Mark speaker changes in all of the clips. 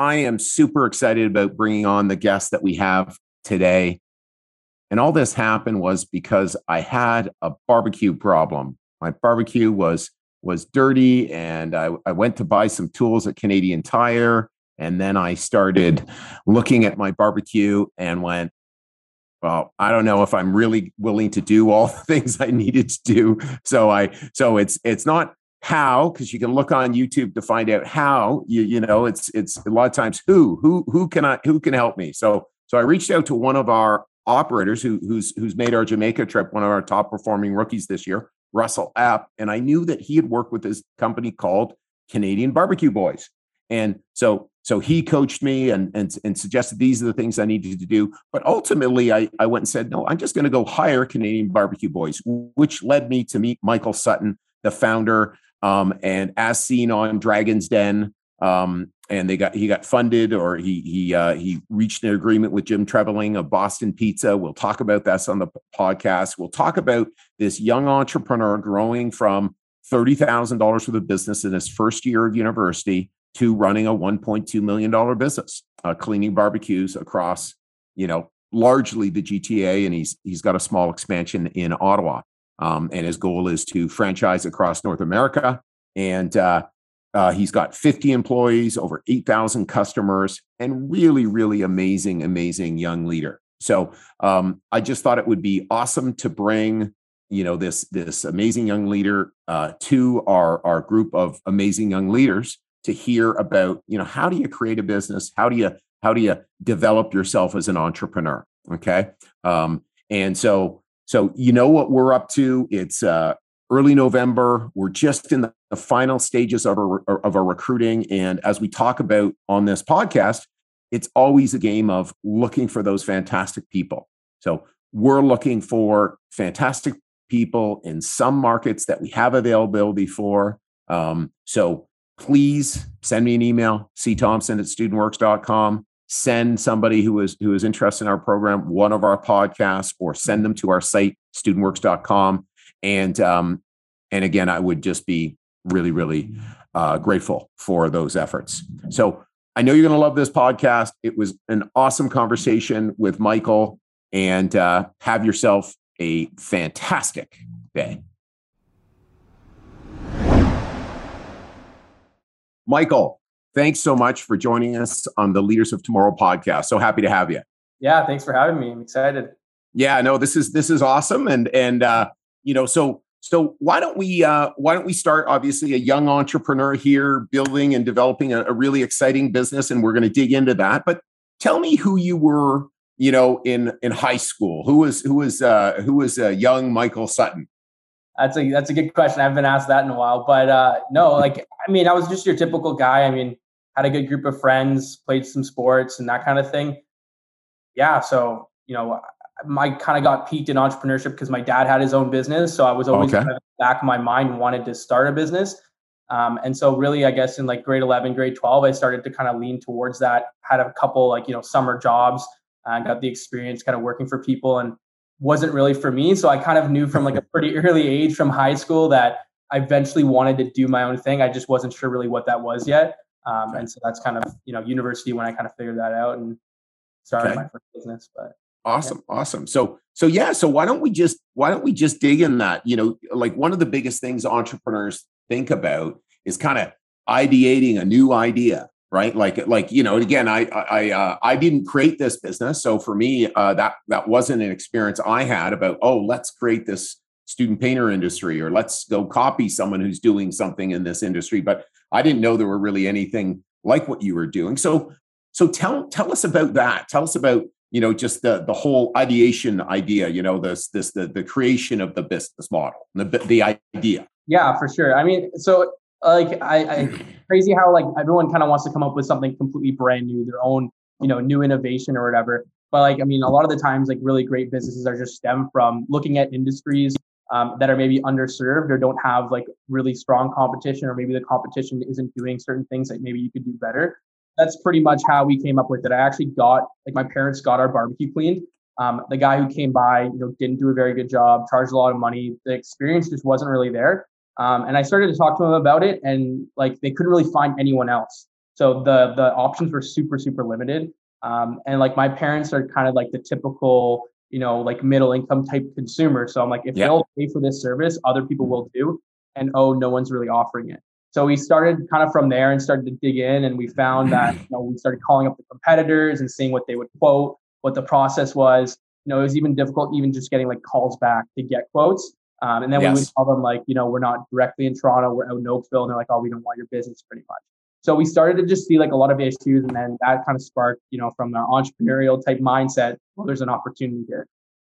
Speaker 1: I am super excited about bringing on the guest that we have today. And all this happened was because I had a barbecue problem. My barbecue was was dirty and I, I went to buy some tools at Canadian Tire. And then I started looking at my barbecue and went, well, I don't know if I'm really willing to do all the things I needed to do. So I so it's it's not how because you can look on youtube to find out how you you know it's it's a lot of times who who who can i who can help me? So so i reached out to one of our operators who who's who's made our jamaica trip one of our top performing rookies this year russell app and i knew that he had worked with this company called canadian barbecue boys. And so so he coached me and and, and suggested these are the things i needed to do. But ultimately i i went and said no i'm just going to go hire canadian barbecue boys which led me to meet michael sutton the founder um, and as seen on Dragon's Den, um, and they got he got funded or he he uh, he reached an agreement with Jim Treliving of Boston Pizza. We'll talk about this on the podcast. We'll talk about this young entrepreneur growing from thirty thousand dollars for the business in his first year of university to running a one point two million dollar business, uh, cleaning barbecues across you know largely the GTA, and he's he's got a small expansion in Ottawa. Um, and his goal is to franchise across North America. And uh, uh, he's got 50 employees, over 8,000 customers, and really, really amazing, amazing young leader. So um, I just thought it would be awesome to bring you know this this amazing young leader uh, to our our group of amazing young leaders to hear about you know how do you create a business how do you how do you develop yourself as an entrepreneur okay um, and so so you know what we're up to. It's uh, early November. We're just in the, final stages of our of our recruiting, and as we talk about on this podcast, it's always a game of looking for those fantastic people. So we're looking for fantastic people in some markets that we have availability for. Um, so please send me an email, cthompson at studentworks.com send somebody who is who is interested in our program one of our podcasts or send them to our site studentworks.com and um, and again i would just be really really uh, grateful for those efforts. So i know you're going to love this podcast. It was an awesome conversation with michael and uh, have yourself a fantastic day. Michael Thanks so much for joining us on the Leaders of Tomorrow podcast. So happy to have you.
Speaker 2: Yeah, thanks for having me. I'm excited.
Speaker 1: Yeah, no, this is this is awesome, and and uh, you know, so so why don't we uh, why don't we start? Obviously, a young entrepreneur here, building and developing a, a really exciting business, and we're going to dig into that. But tell me who you were, you know, in in high school. Who was who was uh, who was uh, young Michael Sutton?
Speaker 2: That's a that's a good question. I haven't been asked that in a while, but uh, no, like I mean, I was just your typical guy. I mean, had a good group of friends, played some sports and that kind of thing. Yeah, so you know, I kind of got piqued in entrepreneurship because my dad had his own business, so I was always okay. kind of back of my mind wanted to start a business. Um, and so really, I guess in like grade 11, grade 12, I started to kind of lean towards that. Had a couple like you know summer jobs, uh, got the experience kind of working for people, and wasn't really for me. So I kind of knew from like a pretty early age from high school that I eventually wanted to do my own thing. I just wasn't sure really what that was yet. Um, and so that's kind of, you know, university when I kind of figured that out and started okay. my first business. But
Speaker 1: awesome. Yeah. Awesome. So, so yeah, so why don't we just, why don't we just dig in that? You know, like one of the biggest things entrepreneurs think about is kind of ideating a new idea right? Like like you know again i i uh, i didn't create this business. So for me uh, that that wasn't an experience i had about oh let's create this student painter industry or let's go copy someone who's doing something in this industry. But i didn't know there were really anything like what you were doing. So so tell tell us about that. Tell us about you know just the the whole ideation idea you know this this the, the creation of the business model the the idea.
Speaker 2: Yeah for sure. I mean so like I, I crazy how like everyone kind of wants to come up with something completely brand new, their own you know new innovation or whatever. But like I mean, a lot of the times like really great businesses are just stem from looking at industries um, that are maybe underserved or don't have like really strong competition, or maybe the competition isn't doing certain things that maybe you could do better. That's pretty much how we came up with it. I actually got like my parents got our barbecue cleaned. Um, the guy who came by, you know, didn't do a very good job, charged a lot of money. The experience just wasn't really there. Um, and I started to talk to them about it, and like they couldn't really find anyone else. So the the options were super super limited. Um, and like my parents are kind of like the typical, you know, like middle income type consumer. So I'm like, if they'll pay for this service, other people will do. And oh, no one's really offering it. So we started kind of from there and started to dig in, and we found that you know we started calling up the competitors and seeing what they would quote, what the process was. You know, it was even difficult even just getting like calls back to get quotes. Um, and then yes. we would tell them like, you know, we're not directly in Toronto, we're out in Oakville, and they're like, oh, we don't want your business pretty much. So we started to just see like a lot of issues, and then that kind of sparked, you know, from our entrepreneurial type mindset. Well, there's an opportunity here.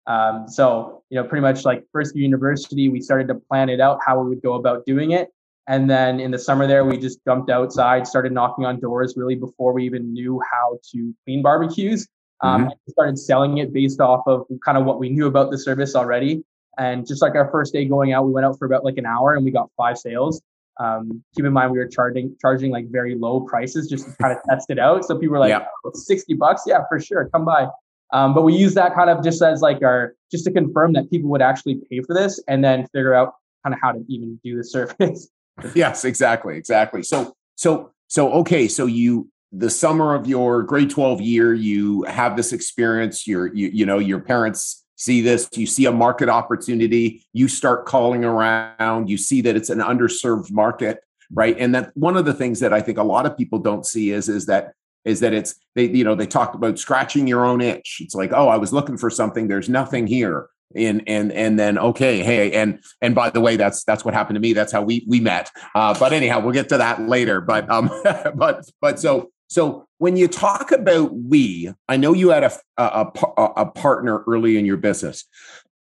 Speaker 2: Um, so you know, pretty much like first year university, we started to plan it out how we would go about doing it, and then in the summer there, we just jumped outside, started knocking on doors really before we even knew how to clean barbecues. Um, mm-hmm. started selling it based off of kind of what we knew about the service already. And just like our first day going out, we went out for about like an hour and we got five sales. Um, keep in mind we were charging charging like very low prices just to kind of test it out. So people were like, yeah. oh, 60 bucks, yeah, for sure, come by. Um, but we use that kind of just as like our just to confirm that people would actually pay for this and then figure out kind of how to even do the service.
Speaker 1: yes, exactly, exactly. So so so okay, so you the summer of your grade 12 year, you have this experience, you're you, you know, your parents see this, you see a market opportunity, you start calling around, you see that it's an underserved market, right? And that one of the things that I think a lot of people don't see is is that is that it's they you know they talk about scratching your own itch. It's like, "Oh, I was looking for something, there's nothing here." and and and then okay hey and and by the way that's that's what happened to me that's how we we met uh but anyhow we'll get to that later but um but but so so when you talk about we, I know you had a, a, a, a partner early in your business,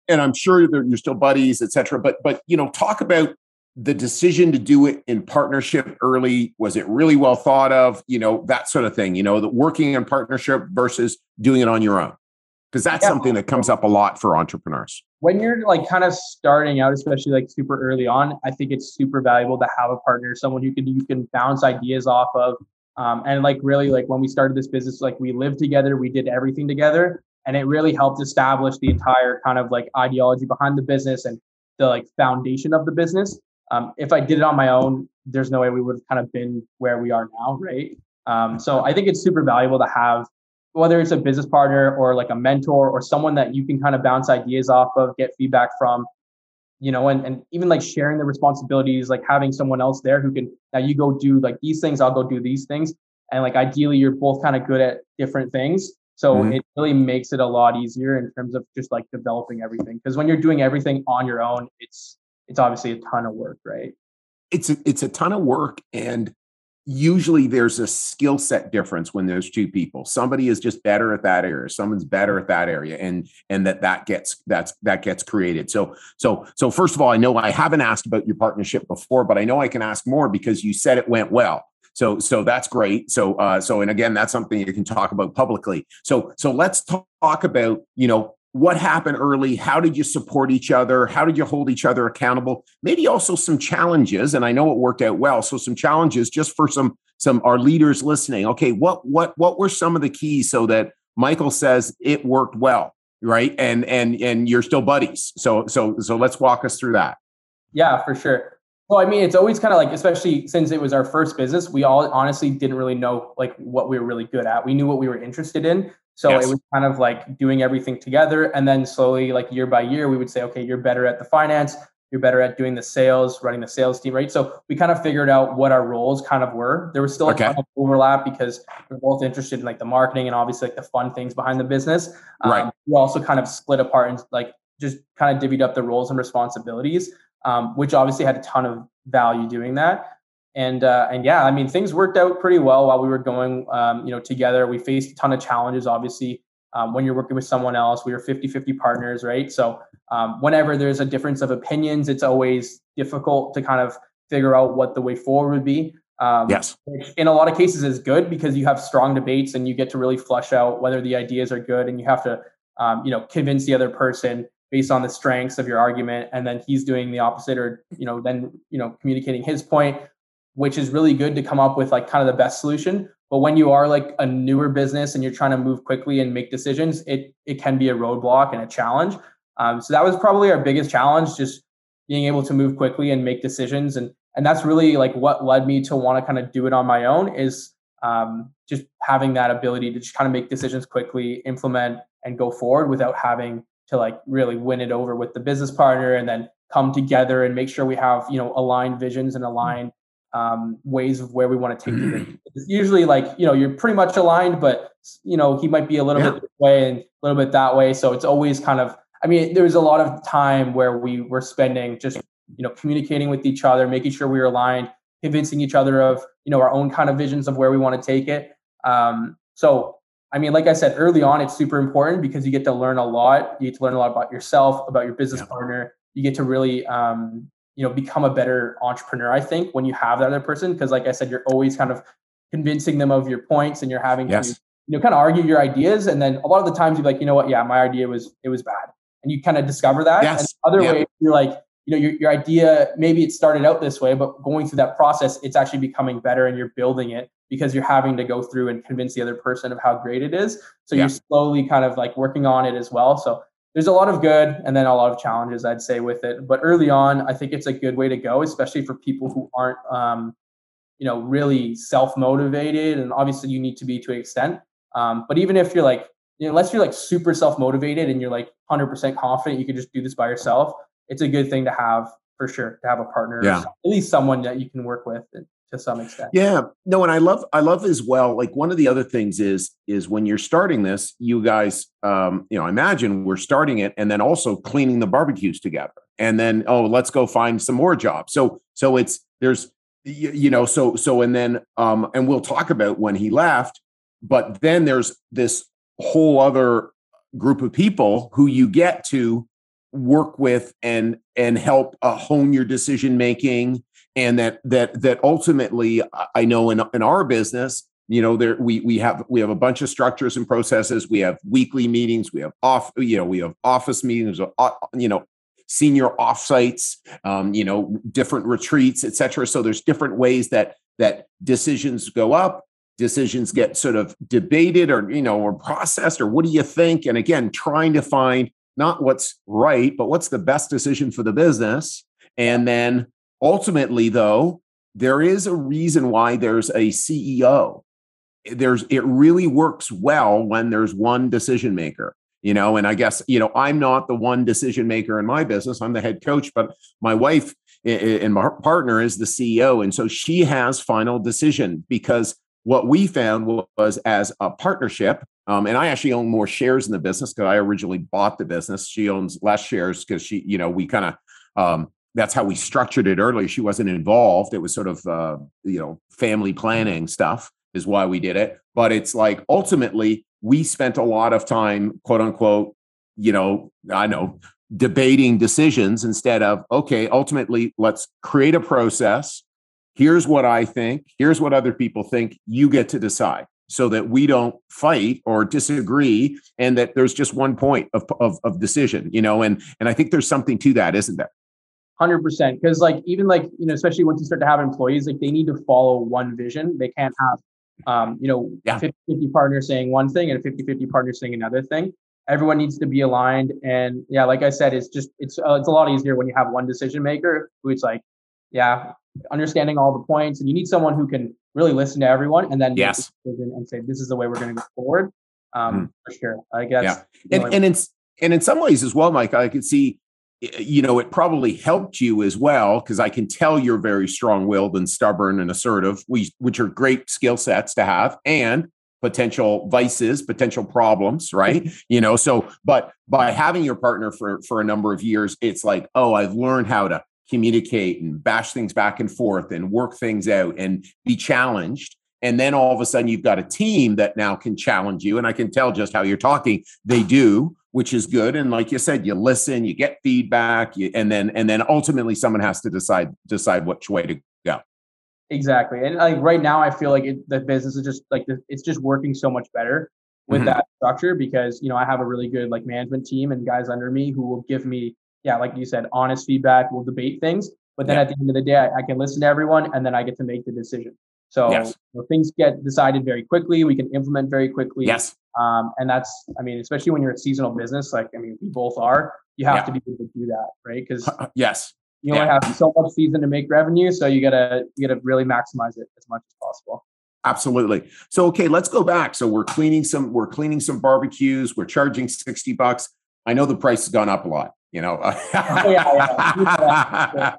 Speaker 1: and I'm sure that you're still buddies, et cetera. But but you know, talk about the decision to do it in partnership early. Was it really well thought of? You know, that sort of thing. You know, the working in partnership versus doing it on your own, because that's yeah. something that comes up a lot for entrepreneurs.
Speaker 2: When you're like kind of starting out, especially like super early on, I think it's super valuable to have a partner, someone who can you can bounce ideas off of um, and like really like when we started this business, like we lived together, we did everything together, and it really helped establish the entire kind of like ideology behind the business and the like foundation of the business. Um, if I did it on my own, there's no way we would have kind of been where we are now, right? Um, so I think it's super valuable to have whether it's a business partner or like a mentor or someone that you can kind of bounce ideas off of, get feedback from, you know, and, and even like sharing the responsibilities, like having someone else there who can now you go do like these things, I'll go do these things. And like ideally you're both kind of good at different things. So mm-hmm. it really makes it a lot easier in terms of just like developing everything. Because when you're doing everything on your own, it's it's obviously a ton of work, right?
Speaker 1: It's a, it's a ton of work and usually there's a skill set difference when there's two people. Somebody is just better at that area someone's better at that area and and that that gets that's that gets created. So so so first of all i know i haven't asked about your partnership before but i know i can ask more because you said it went well. So so that's great. So uh so and again that's something you can talk about publicly. So so let's talk about you know what happened early how did you support each other how did you hold each other accountable? Maybe also some challenges and i know it worked out well. So some challenges just for some some our leaders listening. Okay what what what were some of the keys so that michael says it worked well right? And and and you're still buddies. So so so let's walk us through that.
Speaker 2: Yeah for sure. Well i mean it's always kind of like especially since it was our first business we all honestly didn't really know like what we were really good at. We knew what we were interested in so yes. it was kind of like doing everything together. And then slowly, like year by year, we would say, okay, you're better at the finance, you're better at doing the sales, running the sales team, right? So we kind of figured out what our roles kind of were. There was still a okay. ton of overlap because we're both interested in like the marketing and obviously like the fun things behind the business. Um, right. We also kind of split apart and like just kind of divvied up the roles and responsibilities, um, which obviously had a ton of value doing that and uh, and yeah, I mean things worked out pretty well while we were going, um, you know, together. We faced a ton of challenges, obviously. Um, when you're working with someone else, we were 50-50 partners, right? So um, whenever there's a difference of opinions, it's always difficult to kind of figure out what the way forward would be.
Speaker 1: Um, yes.
Speaker 2: In a lot of cases is good because you have strong debates and you get to really flush out whether the ideas are good, and you have to, um, you know, convince the other person based on the strengths of your argument, and then he's doing the opposite, or you know, then you know, communicating his point, which is really good to come up with like kind of the best solution. But when you are like a newer business and you're trying to move quickly and make decisions, it it can be a roadblock and a challenge. Um, so that was probably our biggest challenge, just being able to move quickly and make decisions and and that's really like what led me to want to kind of do it on my own is um, just having that ability to just kind of make decisions quickly implement and go forward without having to like really win it over with the business partner and then come together and make sure we have you know aligned visions and aligned um, ways of where we want to take it. It's usually like you know you're pretty much aligned, but you know he might be a little yeah. bit this way and a little bit that way. So it's always kind of I mean, there was a lot of time where we were spending just, you know, communicating with each other, making sure we were aligned, convincing each other of, you know, our own kind of visions of where we want to take it. Um, so, I mean, like I said, early on, it's super important because you get to learn a lot. You get to learn a lot about yourself, about your business yeah. partner. You get to really, um, you know, become a better entrepreneur. I think when you have that other person, because like I said, you're always kind of convincing them of your points, and you're having yes. to, you know, kind of argue your ideas. And then a lot of the times you're like, you know what, yeah, my idea was it was bad and you kind of discover that. Yes. And other yep. way, you're like, you know, your, your idea, maybe it started out this way, but going through that process, it's actually becoming better and you're building it because you're having to go through and convince the other person of how great it is. So you're slowly kind of like working on it as well. So there's a lot of good and then a lot of challenges, I'd say, with it. But early on, I think it's a good way to go, especially for people who aren't, um, you know, really self motivated. And obviously, you need to be to an extent. Um, but even if you're like you know, unless you're like super self motivated and you're like 100% confident you can just do this by yourself, it's a good thing to have for sure to have a partner, yeah. at least someone that you can work with to some extent.
Speaker 1: Yeah. No, and I love I love as well. Like one of the other things is is when you're starting this, you guys um, you know, imagine we're starting it and then also cleaning the barbecues together. And then oh, let's go find some more jobs. So so it's there's you, know, so so and then um and we'll talk about when he left, but then there's this whole other group of people who you get to work with and and help uh, hone your decision making and that that that ultimately i know in in our business you know there we we have we have a bunch of structures and processes. We have weekly meetings we have off you know we have office meetings uh, you know senior offsites um, you know different retreats etc so there's different ways that that decisions go up decisions get sort of debated or you know or processed or what do you think? And again trying to find not what's right but what's the best decision for the business and then ultimately though there is a reason why there's a ceo there's it really works well when there's one decision maker you know and i guess you know i'm not the one decision maker in my business i'm the head coach but my wife and my partner is the ceo and so she has final decision because what we found was as a partnership, um, and I actually own more shares in the business because I originally bought the business. She owns less shares because she, you know, we kind of um, that's how we structured it earlier. She wasn't involved. It was sort of uh, you know family planning stuff is why we did it. But it's like ultimately we spent a lot of time, quote unquote, you know, I know debating decisions instead of okay, ultimately let's create a process here's what I think, here's what other people think, you get to decide so that we don't fight or disagree and that there's just one point of, of, of decision, you know, and, and I think there's something to that, isn't there?
Speaker 2: 100% because like even like you know especially once you start to have employees like they need to follow one vision they can't have um, you know yeah. 50 50 partner saying one thing and a 50 50 partner saying another thing everyone needs to be aligned and yeah like i said it's just it's uh, it's a lot easier when you have one decision maker who's like yeah understanding all the points, and you need someone who can really listen to everyone and then
Speaker 1: yes.
Speaker 2: and say this is the way we're going to go forward. Um, mm. For sure, I guess.
Speaker 1: Yeah, and, and in and in some ways as well, Mike, I could see you know, it probably helped you as well because I can tell you're very strong-willed and stubborn and assertive, which are great skill sets to have, and potential vices, potential problems, right? you know, so but by having your partner for for a number of years, it's like, oh, I've learned how to communicate and bash things back and forth and work things out and be challenged. And then all of a sudden, you've got a team that now can challenge you. And I can tell just how you're talking. They do. which is good. And like you said, you listen, you get feedback, you, and then and then ultimately someone has to decide decide which way to go.
Speaker 2: Exactly, and like right now, I feel like it, the business is just like it's just working so much better with mm-hmm. that structure because you know I have a really good like management team and guys under me who will give me yeah like you said honest feedback. We'll debate things, but then yeah. at the end of the day, I, I, can listen to everyone and then I get to make the decision. So yes. you know, things get decided very quickly. We can implement very quickly.
Speaker 1: Yes.
Speaker 2: Um, and that's, I mean, especially when you're a seasonal business, like I mean, we both are. You have yeah. to be able to do that, right? Because
Speaker 1: yes,
Speaker 2: you only yeah. have so much season to make revenue, so you gotta you gotta really maximize it as much as possible.
Speaker 1: Absolutely. So okay, let's go back. So we're cleaning some we're cleaning some barbecues. We're charging sixty bucks. I know the price has gone up a lot. You know, oh, yeah,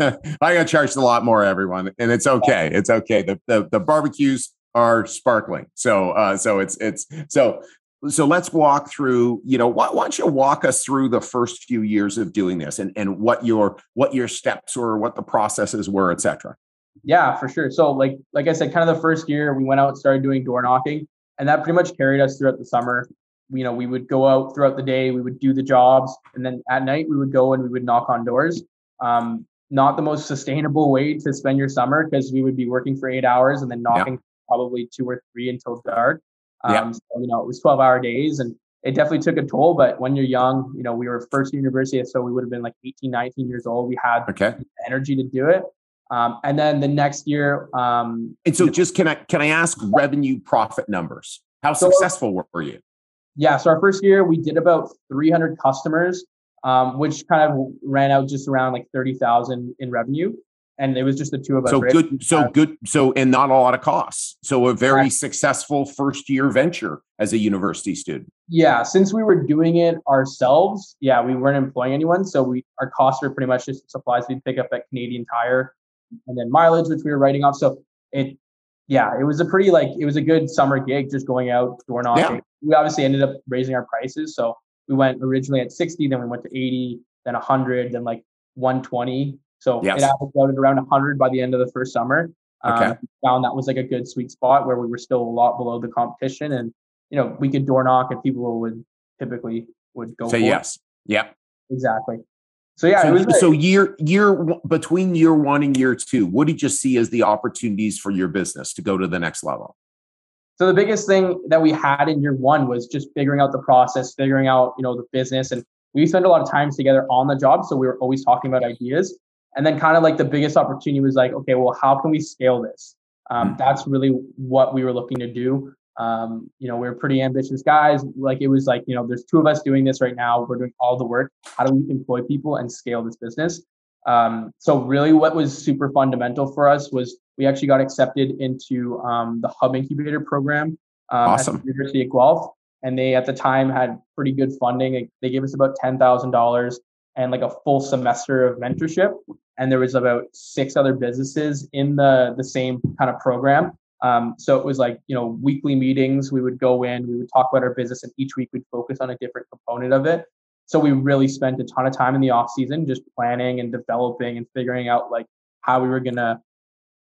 Speaker 1: yeah. I got charged a lot more, everyone, and it's okay. It's okay. The the, the barbecues are sparkling, so uh, so it's it's so so let's walk through you know why, why, don't you walk us through the first few years of doing this and and what your what your steps were what the processes were etc
Speaker 2: yeah for sure so like like i said kind of the first year we went out and started doing door knocking and that pretty much carried us throughout the summer you know, we would go out throughout the day, we would do the jobs, and then at night we would go and we would knock on doors. Um, not the most sustainable way to spend your summer because we would be working for eight hours and then knocking yeah. probably two or three until dark. Um, yeah. so, you know, it was 12 hour days and it definitely took a toll. But when you're young, you know, we were first university, so we would have been like 18, 19 years old. We had
Speaker 1: okay.
Speaker 2: energy to do it. Um, and then the next year. Um,
Speaker 1: and so, just can I can I ask revenue profit numbers? How so, successful were you?
Speaker 2: Yeah, so our first year we did about 300 customers, um, which kind of ran out just around like 30,000 in revenue. And it was just the two of us.
Speaker 1: So right? good, so uh, good, so and not a lot of costs. So a very right. successful first year venture as a university student.
Speaker 2: Yeah, since we were doing it ourselves, yeah, we weren't employing anyone, so we our costs were pretty much just supplies we pick up at Canadian Tire, and then mileage which we were writing off. So it yeah, it was a pretty like it was a good summer gig just going out door knocking. Yeah. We obviously ended up raising our prices. So we went originally at 60, then we went to 80, then 100, then like 120. So yes. it averaged out at around 100 by the end of the first summer. Okay. Um, found that was like a good sweet spot where we were still a lot below the competition, and you know we could door knock, and people would typically would go
Speaker 1: say yes. It. Yep.
Speaker 2: Exactly. So yeah,
Speaker 1: so, so year year between year one and year two, what did you see as the opportunities for your business to go to the next level?
Speaker 2: So the biggest thing that we had in year one was just figuring out the process, figuring out you know the business, and we spent a lot of time together on the job. So we were always talking about ideas, and then kind of like the biggest opportunity was like, okay, well, how can we scale this? Um, mm-hmm. That's really what we were looking to do. Um, you know, we are pretty ambitious guys. Like it was like, you know, there's two of us doing this right now. We're doing all the work. How do we employ people and scale this business? Um, so really what was super fundamental for us was we actually got accepted into um, the Hub Incubator program
Speaker 1: um, awesome.
Speaker 2: at the University of Guelph. And they at the time had pretty good funding. They gave us about $10,000 and like a full semester of mentorship. And there was about six other businesses in the, the same kind of program. Um, so it was like, you know, weekly meetings. We would go in, we would talk about our business, and each week we'd focus on a different component of it. So we really spent a ton of time in the off season just planning and developing and figuring out like how we were gonna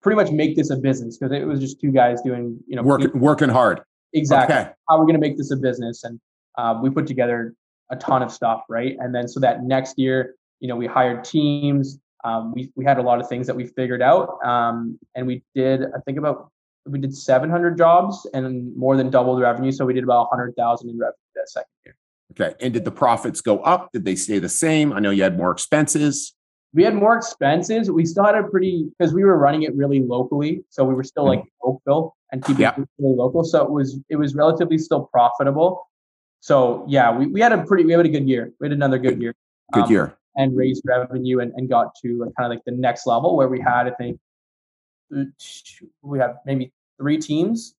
Speaker 2: pretty much make this a business because it was just two guys doing, you know,
Speaker 1: working working hard.
Speaker 2: Exactly. Okay. How we're gonna make this a business, and uh, we put together a ton of stuff, right? And then so that next year, you know, we hired teams. Um, we we had a lot of things that we figured out, um, and we did I think about we did 700 jobs and more than double the revenue. So we did about 100,000 in revenue that second year.
Speaker 1: Okay. And did the profits go up? Did they stay the same? I know you had more expenses.
Speaker 2: We had more expenses. We still had a pretty because we were running it really locally, so we were still mm-hmm. like Oakville and keeping it really local. So it was it was relatively still profitable. So yeah, we, we had a pretty we had a good year. We had another good year.
Speaker 1: Good um, year.
Speaker 2: And raised revenue and, and got to like kind of like the next level where we had I think we have maybe three teams.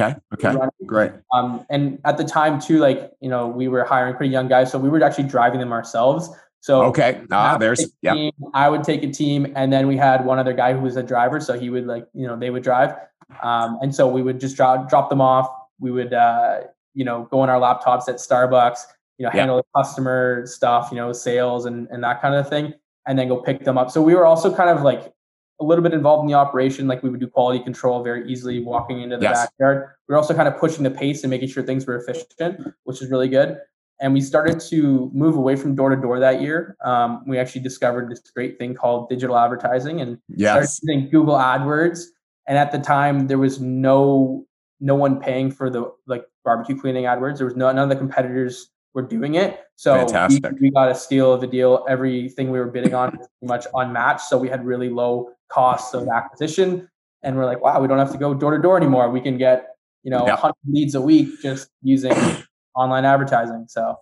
Speaker 1: Okay. Okay. Great.
Speaker 2: Um, and at the time too, like you know, we were hiring pretty young guys, so we were actually driving them ourselves. So
Speaker 1: okay, ah, there's
Speaker 2: yeah. Team, I would take a team, and then we had one other guy who was a driver, so he would like you know they would drive, um, and so we would just drop drop them off. We would uh, you know go on our laptops at Starbucks, you know handle yeah. the customer stuff, you know sales and and that kind of thing, and then go pick them up. So we were also kind of like a little bit involved in the operation, like we would do quality control very easily walking into the yes. backyard. We are also kind of pushing the pace and making sure things were efficient, which is really good. and we started to move away from door to door that year. Um, we actually discovered this great thing called digital advertising and
Speaker 1: yes.
Speaker 2: started using Google AdWords. And at the time, there was no no one paying for the like barbecue cleaning AdWords. There was no, none of the competitors were doing it. So we, we, got a steal of the deal. Everything we were bidding on was pretty much unmatched. So we had really low costs of acquisition. And we're like, wow, we don't have to go door to door anymore. We can get, you know, yep. 100 leads a week just using online advertising. So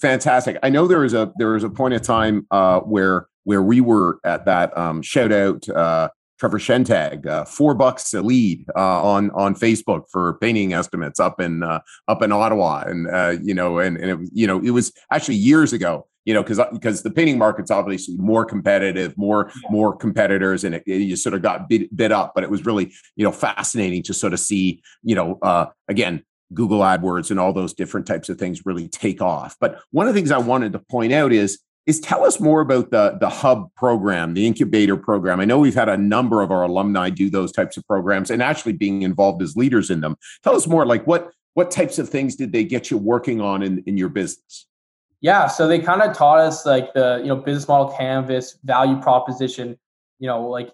Speaker 1: fantastic. I know there was a there was a point of time uh, where where we were at that um, shout out uh, Trevor Shentag, uh, four bucks a lead uh, on on Facebook for painting estimates up in uh, up in Ottawa, and uh, you know, and, and it, you know, it was actually years ago. You know, because because the painting market's obviously more competitive, more yeah. more competitors, and it, it, you sort of got bit, bit up. But it was really you know fascinating to sort of see you know uh, again Google AdWords and all those different types of things really take off. But one of the things I wanted to point out is is tell us more about the the hub program the incubator program i know we've had a number of our alumni do those types of programs and actually being involved as leaders in them tell us more like what what types of things did they get you working on in, in your business
Speaker 2: yeah so they kind of taught us like the you know business model canvas value proposition you know like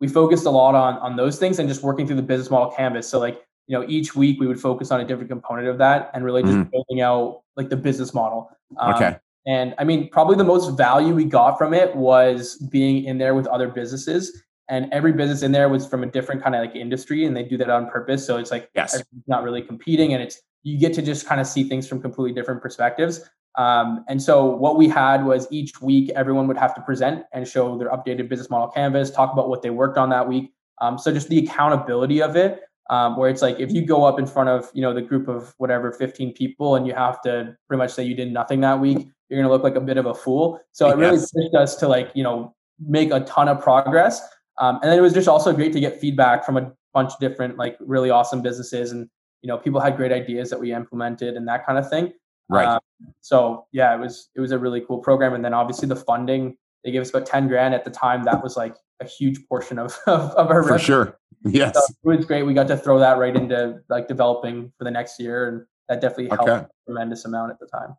Speaker 2: we focused a lot on on those things and just working through the business model canvas so like you know each week we would focus on a different component of that and really just mm. building out like the business model
Speaker 1: um, okay
Speaker 2: and I mean, probably the most value we got from it was being in there with other businesses. And every business in there was from a different kind of like industry, and they do that on purpose. So it's like
Speaker 1: yes.
Speaker 2: not really competing, and it's you get to just kind of see things from completely different perspectives. Um, and so what we had was each week everyone would have to present and show their updated business model canvas, talk about what they worked on that week. Um, so just the accountability of it um, where it's like if you go up in front of you know the group of whatever 15 people and you have to pretty much say you did nothing that week you're going to look like a bit of a fool. So it really pushed us to like you know make a ton of progress. Um, and then it was just also great to get feedback from a bunch of different like really awesome businesses and you know people had great ideas that we implemented and that kind of thing
Speaker 1: right um,
Speaker 2: so yeah it was it was a really cool program and then obviously the funding they gave us about 10 grand at the time that was like a huge portion of of, of our
Speaker 1: for revenue. sure Yes,
Speaker 2: so it was great. We got to throw that right into like developing for the next year, and that definitely helped okay. a tremendous amount at the time.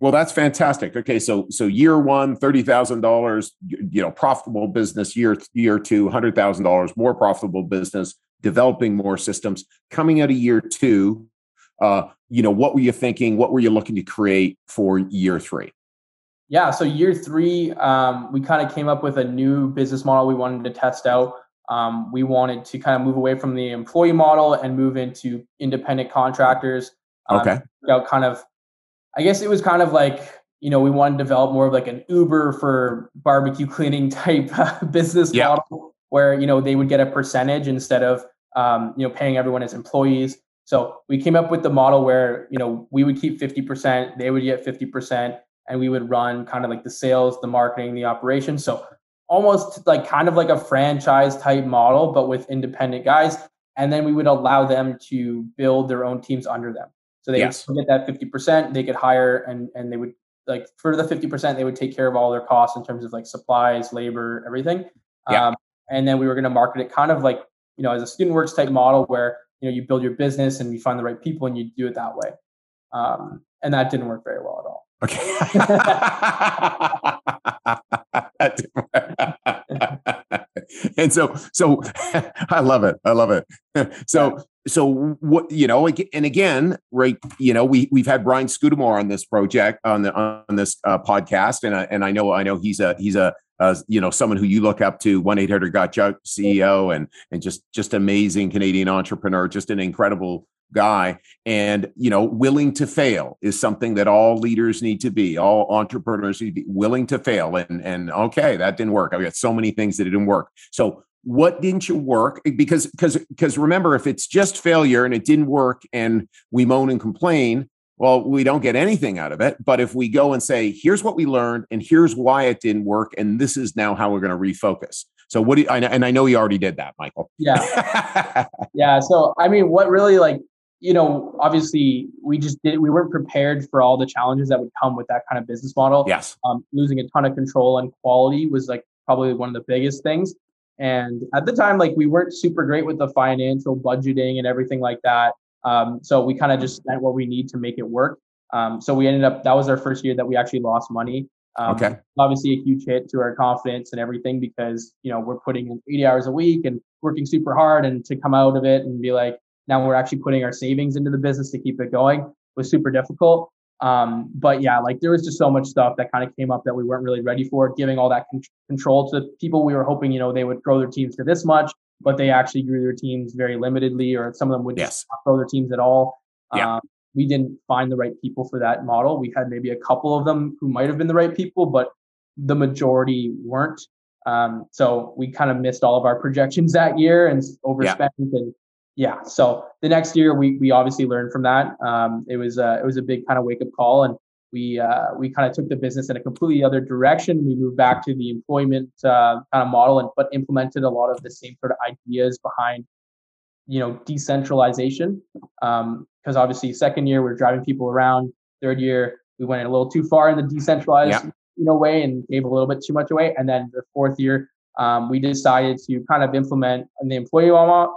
Speaker 1: Well, that's fantastic. Okay, so so year one, thirty thousand dollars, you know, profitable business. Year year two, hundred thousand dollars, more profitable business. Developing more systems. Coming out of year two, uh, you know, what were you thinking? What were you looking to create for year three?
Speaker 2: Yeah, so year three, um, we kind of came up with a new business model we wanted to test out. Um, we wanted to kind of move away from the employee model and move into independent contractors.
Speaker 1: Um, okay.
Speaker 2: You know, kind of, I guess it was kind of like, you know, we wanted to develop more of like an Uber for barbecue cleaning type business yeah. model where, you know, they would get a percentage instead of, um, you know, paying everyone as employees. So we came up with the model where, you know, we would keep 50%, they would get 50%, and we would run kind of like the sales, the marketing, the operations. So almost like kind of like a franchise type model, but with independent guys. And then we would allow them to build their own teams under them. So they yes. would get that 50%, they could hire and and they would like for the 50%, they would take care of all their costs in terms of like supplies, labor, everything.
Speaker 1: Yeah. Um,
Speaker 2: and then we were going to market it kind of like, you know, as a student works type model where, you know, you build your business and you find the right people and you do it that way. Um, and that didn't work very well at all.
Speaker 1: Okay. and so, so I love it. I love it. So, so what you know, and again, right? You know, we we've had Brian Scudamore on this project on the on this uh, podcast, and I, and I know I know he's a he's a uh, you know someone who you look up to one eight hundred got junk CEO and and just just amazing Canadian entrepreneur, just an incredible guy. And you know willing to fail is something that all leaders need to be all entrepreneurs need to be willing to fail. And and okay that didn't work. I got so many things that didn't work. So what didn't you work? Because because because remember if it's just failure and it didn't work and we moan and complain well we don't get anything out of it but if we go and say here's what we learned and here's why it didn't work and this is now how we're going to refocus so what do you, and I know you already did that, Michael.
Speaker 2: Yeah. yeah. So, I mean, what really like you know, obviously we just did we weren't prepared for all the challenges that would come with that kind of business model.
Speaker 1: Yes.
Speaker 2: Um, losing a ton of control and quality was like probably one of the biggest things. And at the time, like we weren't super great with the financial budgeting and everything like that. Um, so we kind of just spent what we need to make it work. Um, so we ended up that was our first year that we actually lost money. Um,
Speaker 1: Okay.
Speaker 2: Obviously, a huge hit to our confidence and everything because you know we're putting in 80 hours a week and working super hard, and to come out of it and be like, now we're actually putting our savings into the business to keep it going was super difficult. Um, but yeah, like there was just so much stuff that kind of came up that we weren't really ready for, giving all that con- control to people we were hoping, you know, they would grow their teams to this much, but they actually grew their teams very limitedly, or some of them would
Speaker 1: Yes.
Speaker 2: not grow their teams at all.
Speaker 1: Yeah.
Speaker 2: Um, we didn't find the right people for that model. We had maybe a couple of them who might have been the right people, but the majority weren't. Um, so we kind of missed all of our projections that year and overspent. And yeah, so the next year we we obviously learned from that. Um, it was uh, it was a big kind of wake up call, and we uh, we kind of took the business in a completely other direction. We moved back to the employment uh, kind of model, and but implemented a lot of the same sort of ideas behind you know decentralization because obviously second year we are driving people around third year we went a little too far in the decentralized
Speaker 1: Yeah.
Speaker 2: you know way and gave a little bit too much away and then the fourth year um, we decided to kind of implement the employee model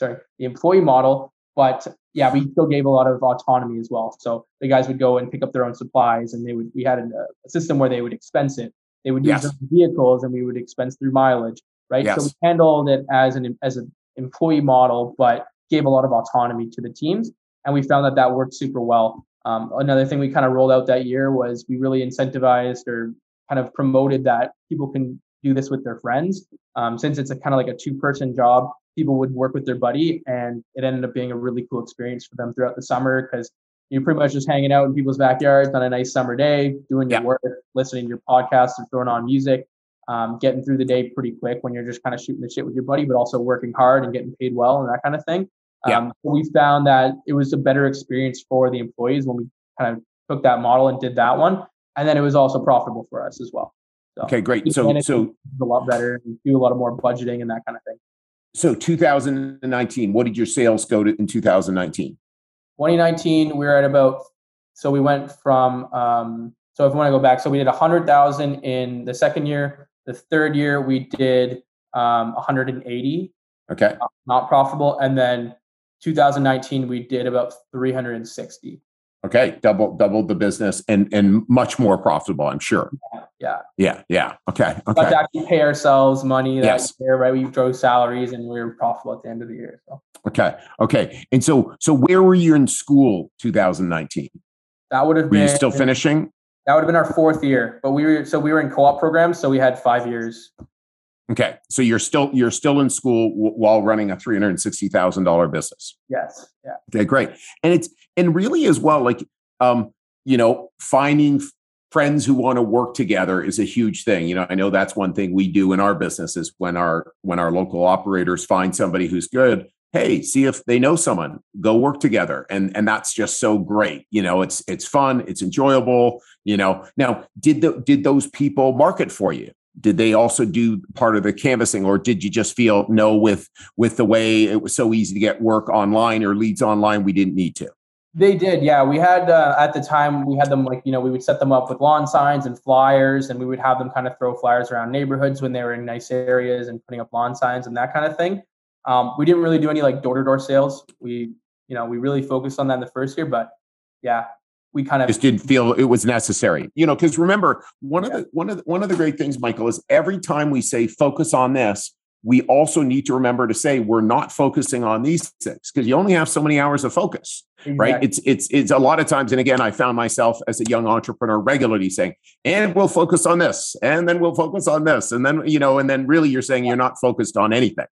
Speaker 2: sorry the employee model but yeah we still gave a lot of autonomy as well so the guys would go and pick up their own supplies and they would we had a, a system where they would expense it they would use
Speaker 1: Yes.
Speaker 2: their vehicles and we would expense through mileage right so we handled it as an as an employee model, but gave a lot of autonomy to the teams. And we found that that worked super well. Um, another thing we kind of rolled out that year was we really incentivized or kind of promoted that people can do this with their friends. Um, since it's a kind of like a two person job, people would work with their buddy, and it ended up being a really cool experience for them throughout the summer because you're pretty much just hanging out in people's backyards on a nice summer day, doing your
Speaker 1: Yeah.
Speaker 2: work, listening to your podcast, and throwing on music um, getting through the day pretty quick when you're just kind of shooting the shit with your buddy, but also working hard and getting paid well and that kind of thing.
Speaker 1: Yeah.
Speaker 2: Um, we found that it was a better experience for the employees when we kind of took that model and did that one, and then it was also profitable for us as well. So
Speaker 1: Okay, great. So so
Speaker 2: a lot better and do a lot of more budgeting and that kind of thing.
Speaker 1: So 2019, what did your sales go to in 2019?
Speaker 2: 2019, we were at about so we went from um, so if we want to go back, so we did 100,000 in the second year. The third year we did um, 180.
Speaker 1: Okay.
Speaker 2: not profitable. And then 2019, we did about 360.
Speaker 1: Okay. Double doubled the business and and much more profitable, I'm sure.
Speaker 2: Yeah.
Speaker 1: Yeah. Yeah. Okay.
Speaker 2: But
Speaker 1: Okay.
Speaker 2: to actually pay ourselves money that
Speaker 1: Yes.
Speaker 2: year, right? We drove salaries and we were profitable at the end of the year. So
Speaker 1: Okay. Okay. And so so where were you in school 2019?
Speaker 2: that would have
Speaker 1: Were
Speaker 2: been
Speaker 1: you still finishing?
Speaker 2: that would have been our fourth year. But we were so we were in co-op programs, so we had five years.
Speaker 1: Okay. So you're still you're still in school w- while running a $360,000 business.
Speaker 2: Yes. Yeah.
Speaker 1: Okay, great. And it's and really as well, like um, you know, finding friends who want to work together is a huge thing. You know, I know that's one thing we do in our business is when our when our local operators find somebody who's good, hey, see if they know someone, go work together. And and that's just so great. You know, it's it's fun, it's enjoyable, you know. Now, did the did those people market for you? Did they also do part of the canvassing or did you just feel no with with the way it was so easy to get work online or leads online we didn't need to?
Speaker 2: They did, yeah. We had uh, at the time we had them like you know we would set them up with lawn signs and flyers, and we would have them kind of throw flyers around neighborhoods when they were in nice areas and putting up lawn signs and that kind of thing. Um, we didn't really do any like door to door sales. We you know we really focused on that in the first year, but yeah, we kind of
Speaker 1: just didn't feel it was necessary you know because remember one of the one of the, one of the great things michael is every time we say focus on this we also need to remember to say we're not focusing on these things because you only have so many hours of focus right? It's it's it's a lot of times and again i found myself as a young entrepreneur regularly saying and we'll focus on this and then we'll focus on this and then you know and then really you're saying you're not focused on anything.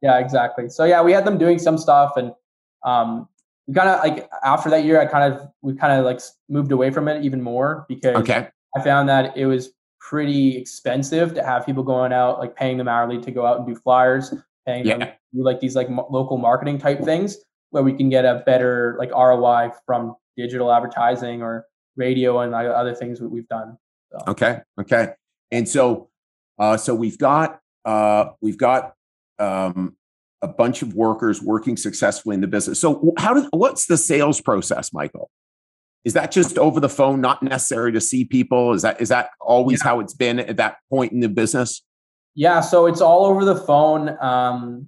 Speaker 2: Yeah, exactly. So yeah, we had them doing some stuff, and um, we kind of like after that year, I kind of we kind of like moved away from it even more because
Speaker 1: okay
Speaker 2: I found that it was pretty expensive to have people going out, like paying them hourly to go out and do flyers, paying them
Speaker 1: Yeah.
Speaker 2: to do like these like mo- local marketing type things where we can get a better like ROI from digital advertising or radio and like, other things that we've done.
Speaker 1: Okay. Okay. And so, uh, so we've got uh, we've got um, a bunch of workers working successfully in the business. So, how does what's the sales process, Michael? Is that just over the phone, not necessary to see people? Is that is that always how it's been at that point in the business?
Speaker 2: Yeah, so it's all over the phone. Um,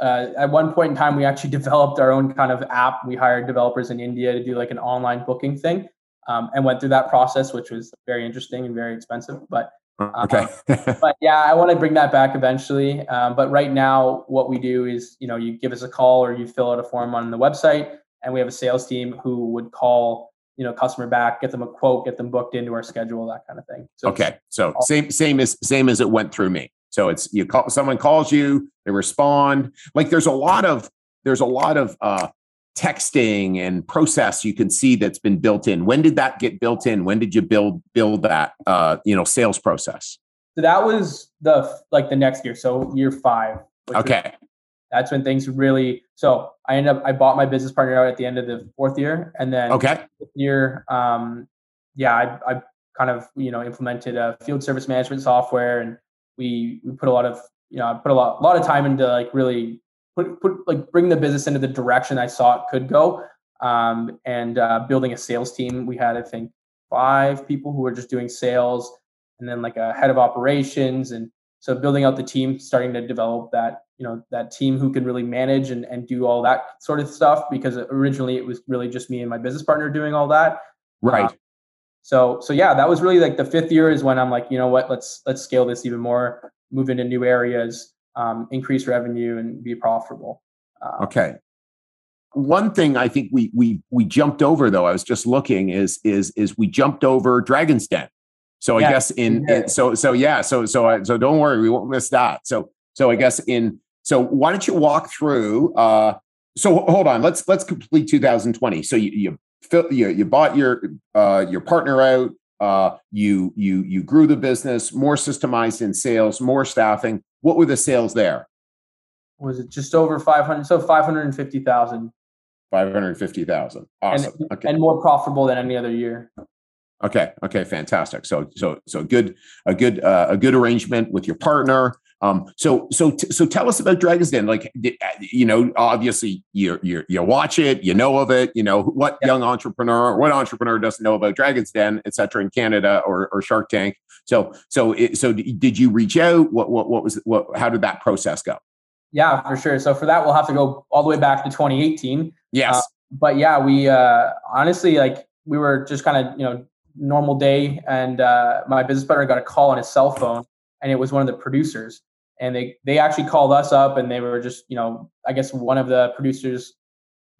Speaker 2: uh, at one point in time, we actually developed our own kind of app. We hired developers in India to do like an online booking thing, um, and went through that process, which was very interesting and very expensive. But
Speaker 1: uh, okay,
Speaker 2: but yeah, I want to bring that back eventually. Um, but right now, what we do is, you know, you give us a call or you fill out a form on the website, and we have a sales team who would call you know customer back get them a quote get them booked into our schedule that kind of thing.
Speaker 1: So okay. So same same as same as it went through me. So it's you call someone calls you they respond. Like there's a lot of there's a lot of uh texting and process you can see that's been built in. When did that get built in? When did you build build that uh you know sales process?
Speaker 2: So that was the like the next year so year five
Speaker 1: okay.
Speaker 2: that's when things really so i ended up i bought my business partner out at the end of the fourth year and then
Speaker 1: okay.
Speaker 2: year um yeah i i kind of you know implemented a field service management software and we we put a lot of you know i put a lot a lot of time into like really put put like bring the business into the direction i saw it could go. Um and uh, building a sales team we had i think five people who were just doing sales and then like a head of operations. And so building out the team starting to develop that you know that team who can really manage and, and do all that sort of stuff because originally it was really just me and my business partner doing all that.
Speaker 1: Right. Uh,
Speaker 2: so so yeah that was really like the fifth year is when i'm like you know what? Let's let's scale this even more move into new areas um, increase revenue and be profitable
Speaker 1: uh, okay one thing i think we we we jumped over though i was just looking is is is we jumped over dragon's den so I guess in, in, so so yeah so so I, so don't worry we won't miss that. So so I guess in so why don't you walk through? Uh, so hold on let's let's complete 2020. So you you you, you bought your uh, your partner out. Uh, you you you grew the business more systemized in sales, more staffing. What were the sales there?
Speaker 2: Was it just over 500? So 550,000.
Speaker 1: 550,000. Awesome.
Speaker 2: And, okay. and more profitable than any other year.
Speaker 1: Okay. Okay. Fantastic. So so so good a good uh, a good arrangement with your partner. Um, so so t- so tell us about Dragon's Den. Like uh, you know, obviously you you you watch it, you know of it. You know what yeah. young entrepreneur, what entrepreneur doesn't know about Dragon's Den, et cetera, in Canada or, or Shark Tank. So so it, so did you reach out? What what what was what? How did that process go?
Speaker 2: Yeah, for sure. So for that, we'll have to go all the way back to 2018.
Speaker 1: Yes. Uh,
Speaker 2: but yeah, we uh, honestly like we were just kind of you know normal day, and uh, my business partner got a call on his cell phone, and it was one of the producers. And they they actually called us up, and they were just you know I guess one of the producers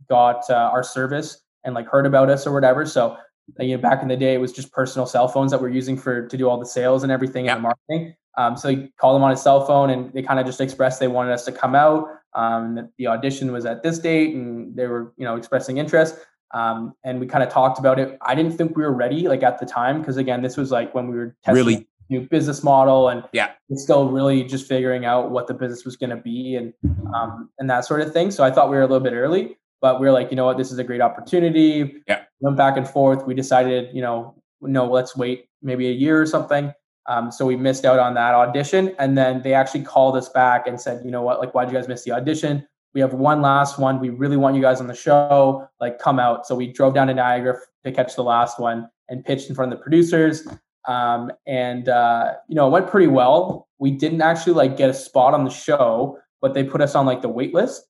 Speaker 2: got uh, our service and like heard about us or whatever. So you know back in the day it was just personal cell phones that we're using for to do all the sales and everything yeah. and the marketing. Um, so he called them on his cell phone, and they kind of just expressed they wanted us to come out. Um, the audition was at this date, and they were you know expressing interest. Um, and we kind of talked about it. I didn't think we were ready like at the time because again, this was like when we were testing
Speaker 1: really
Speaker 2: new business model and
Speaker 1: yeah,
Speaker 2: it's still really just figuring out what the business was going to be and um, and that sort of thing. So I thought we were a little bit early, but we are like, you know what, this is a great opportunity.
Speaker 1: Yeah,
Speaker 2: went back and forth. We decided, you know, no, let's wait maybe a year or something. Um, so we missed out on that audition, and then they actually called us back and said, you know what, like, why did you guys miss the audition? we have one last one. We really want you guys on the show. Like, come out. So we drove down to Niagara to catch the last one and pitched in front of the producers. Um, and uh, you know, it went pretty well. We didn't actually like get a spot on the show, but they put us on like the wait list.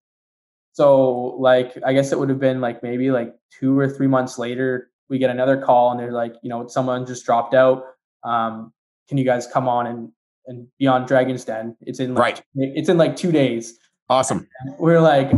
Speaker 2: So like, I guess it would have been like maybe like two or three months later, we get another call and they're like, you know, someone just dropped out. Um, can you guys come on and and be on Dragon's Den? It's in like,
Speaker 1: right.
Speaker 2: It's in like two days.
Speaker 1: Awesome.
Speaker 2: we're like,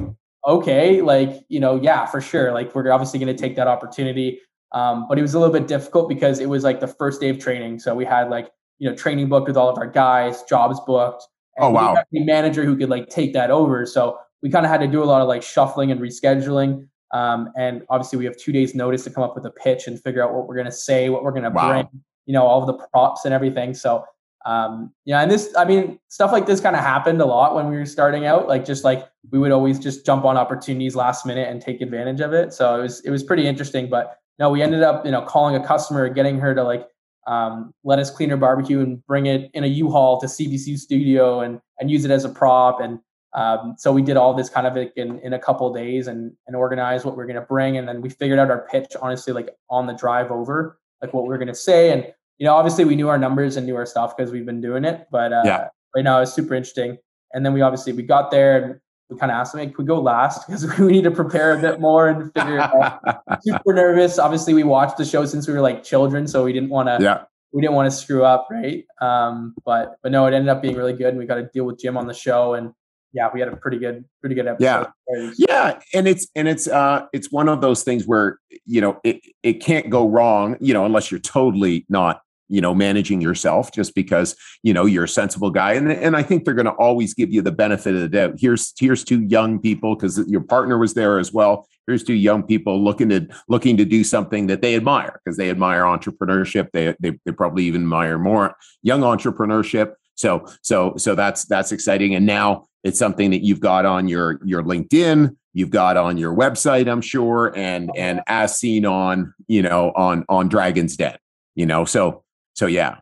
Speaker 2: okay, like, you know, yeah, for sure. Like, we're obviously going to take that opportunity. Um, but it was a little bit difficult because it was like the first day of training. So we had like, you know, training booked with all of our guys, jobs booked.
Speaker 1: And oh, wow.
Speaker 2: a manager who could like take that over. So we kind of had to do a lot of like shuffling and rescheduling. Um, and obviously, we have two days' notice to come up with a pitch and figure out what we're going to say, what we're going to wow. bring, you know, all the props and everything. So um yeah and this i mean stuff like this kind of happened a lot when we were starting out like just like we would always just jump on opportunities last minute and take advantage of it so it was it was pretty interesting but no we ended up you know calling a customer getting her to like um, let us clean her barbecue and bring it in a u-haul to cbc studio and and use it as a prop and um, so we did all this kind of in, in a couple days and and organized what we are going to bring and then we figured out our pitch honestly like on the drive over like what we are going to say and you know, obviously we knew our numbers and knew our stuff because we've been doing it. But uh,
Speaker 1: yeah.
Speaker 2: right now it's super interesting. And then we obviously we got there and we kind of asked them, hey, could we go last? Because we need to prepare a bit more and figure it out. Super nervous. Obviously, we watched the show since we were like children, so we didn't want to
Speaker 1: yeah.
Speaker 2: we didn't want to screw up, right? Um, but but no, it ended up being really good and we got to deal with Jim on the show and yeah, we had a pretty good, pretty good episode.
Speaker 1: Yeah, yeah, and it's and it's uh it's one of those things where you know it it can't go wrong, you know, unless you're totally not you know managing yourself just because you know you're a sensible guy and and I think they're going to always give you the benefit of the doubt. Here's here's two young people because your partner was there as well. Here's two young people looking to looking to do something that they admire because they admire entrepreneurship. They, they they probably even admire more young entrepreneurship. So so so that's that's exciting. And now it's something that you've got on your your linkedin you've got on your website i'm sure and and as seen on you know on on dragon's den you know? So so yeah.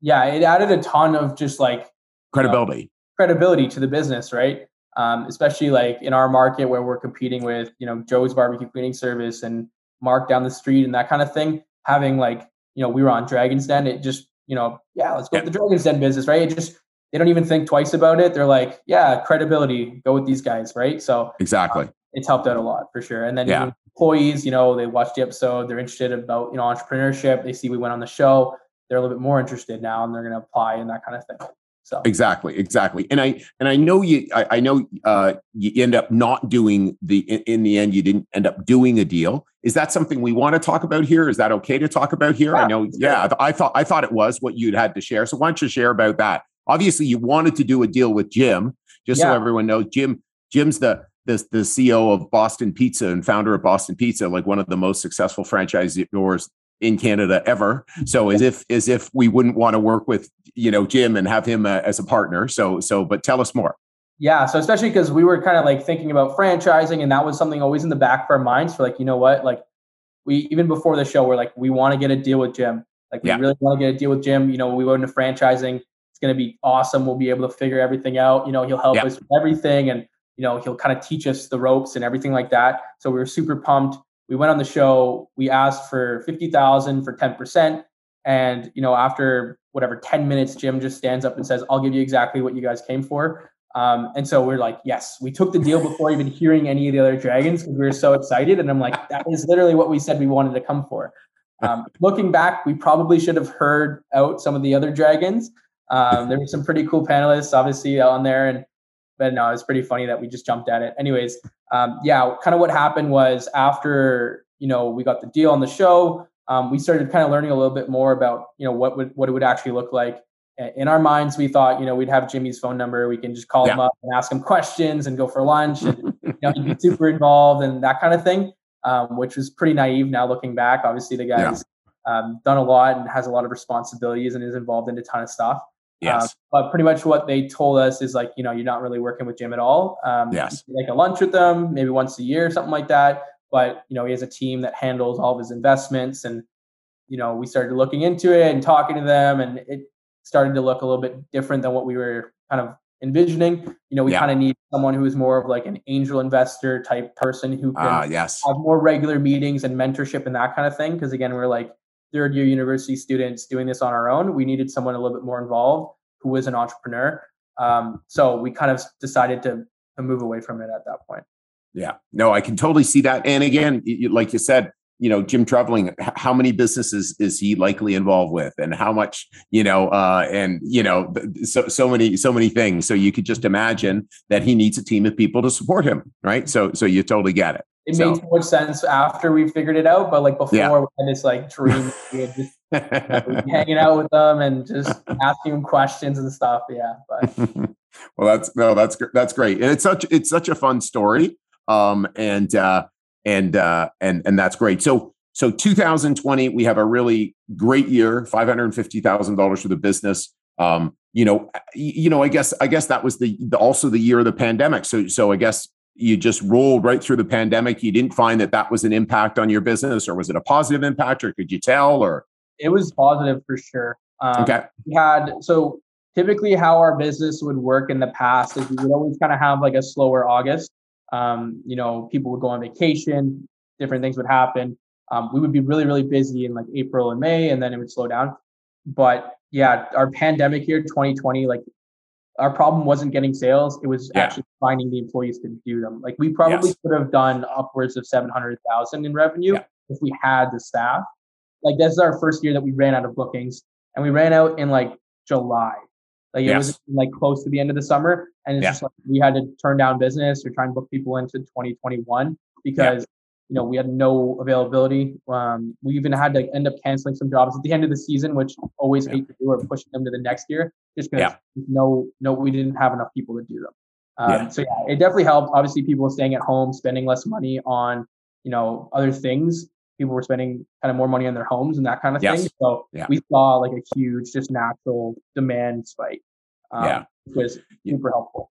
Speaker 2: Yeah it added a ton of just like
Speaker 1: credibility.
Speaker 2: know, credibility to the business right? Um, especially like in our market where we're competing with you know joe's barbecue cleaning service and mark down the street and that kind of thing having like you know we were on dragon's den it just you know yeah let's go yeah. with the dragon's den business right? It just they don't even think twice about it. They're like, yeah, credibility, go with these guys, right? So
Speaker 1: exactly, um,
Speaker 2: it's helped out a lot for sure. And then yeah. employees, you know, they watch the episode, they're interested about you know entrepreneurship. They see we went on the show, they're a little bit more interested now, and they're going to apply and that kind of thing. So
Speaker 1: exactly, exactly. And I and I know you, I, I know uh, you end up not doing the in, in, the end, you didn't end up doing a deal. Is that something we want to talk about here? Is that okay to talk about here? Yeah, I know, yeah, I thought I thought it was what you'd had to share. So why don't you share about that? Obviously you wanted to do a deal with Jim, just yeah. so everyone knows. Jim, Jim's the the the CEO of Boston Pizza and founder of Boston Pizza, like one of the most successful franchisors in Canada ever. So as if as if we wouldn't want to work with you know Jim and have him uh, as a partner. So so but tell us more.
Speaker 2: Yeah, so especially because we were kind of like thinking about franchising, and that was something always in the back of our minds for like you know what, like we even before the show, we're like we want to get a deal with Jim. Like we yeah. really want to get a deal with Jim. You know, we went into franchising it's going to be awesome. We'll be able to figure everything out. You know, he'll help us with everything and, you know, he'll kind of teach us the ropes and everything like that. So we were super pumped. We went on the show. We asked for 50,000 for 10%. And, you know, after whatever 10 minutes, Jim just stands up and says, I'll give you exactly what you guys came for. Um, and so we're like, yes, we took the deal before even hearing any of the other dragons because we were so excited. And I'm like, that is literally what we said we wanted to come for. Um, looking back, we probably should have heard out some of the other dragons. Um, there were some pretty cool panelists, obviously, on there, and but no, it's pretty funny that we just jumped at it. Anyways, um, yeah, kind of what happened was after you know we got the deal on the show, um, we started kind of learning a little bit more about you know what would what it would actually look like. In our minds, we thought you know we'd have Jimmy's phone number, we can just call yeah. him up and ask him questions and go for lunch, and you know he'd be super involved and that kind of thing, um, which was pretty naive. Now looking back, obviously the guy's yeah. um, done a lot and has a lot of responsibilities and is involved in a ton of stuff.
Speaker 1: Yes.
Speaker 2: Uh, but pretty much what they told us is like, you know, you're not really working with Jim at all. Um,
Speaker 1: yes.
Speaker 2: Like a lunch with them, maybe once a year, something like that. But, you know, he has a team that handles all of his investments. And, you know, we started looking into it and talking to them, and it started to look a little bit different than what we were kind of envisioning. You know, we yeah. kind of need someone who is more of like an angel investor type person who can
Speaker 1: uh, yes.
Speaker 2: have more regular meetings and mentorship and that kind of thing. Because again, we're like, third year university students doing this on our own. We needed someone a little bit more involved who was an entrepreneur. Um, so we kind of decided to, to move away from it at that point.
Speaker 1: Yeah, no, I can totally see that. And again, like you said, you know, Jim Treliving, how many businesses is he likely involved with, and how much, you know, uh, and you know, so so many so many things. So you could just imagine that he needs a team of people to support him, right? So so you totally get it
Speaker 2: it so. made so much sense after we figured it out. But like before, yeah. we had this like dream, we had just hanging out with them and just asking them questions and stuff. Yeah, but
Speaker 1: well, that's no, that's that's great, and it's such it's such a fun story. Um, and uh, and uh, and and that's great. So so 2020, we have a really great year, five hundred fifty thousand dollars for the business. Um, you know, you know, I guess I guess that was the, the also the year of the pandemic. So so I guess you just rolled right through the pandemic you didn't find that that was an impact on your business or was it a positive impact or could you tell or?
Speaker 2: It was positive for sure.
Speaker 1: Um, okay.
Speaker 2: we had so typically how our business would work in the past is we would always kind of have like a slower august. Um, you know people would go on vacation different things would happen. Um, we would be really really busy in like april and may and then it would slow down. But yeah our pandemic year 2020 like our problem wasn't getting sales; it was
Speaker 1: Yeah.
Speaker 2: actually finding the employees to do them. Like we probably
Speaker 1: Yes.
Speaker 2: could have done upwards of seven hundred thousand in revenue
Speaker 1: Yeah.
Speaker 2: if we had the staff. Like this is our first year that we ran out of bookings, and we ran out in like July. Like it was like close to the end of the summer, and it's
Speaker 1: Yeah.
Speaker 2: just like we had to turn down business or try and book people into 2021 because you know we had no availability. Um, we even had to end up canceling some jobs at the end of the season, which always
Speaker 1: Yeah.
Speaker 2: hate to do or pushing them to the next year just because
Speaker 1: Yeah.
Speaker 2: no no we didn't have enough people to do them. Um,
Speaker 1: Yeah.
Speaker 2: So yeah, it definitely helped. Obviously, people staying at home, spending less money on you know other things. People were spending kind of more money on their homes and that kind of
Speaker 1: Yes.
Speaker 2: thing. So
Speaker 1: Yeah.
Speaker 2: we saw like a huge, just natural demand spike. Um,
Speaker 1: Yeah.
Speaker 2: which was super helpful.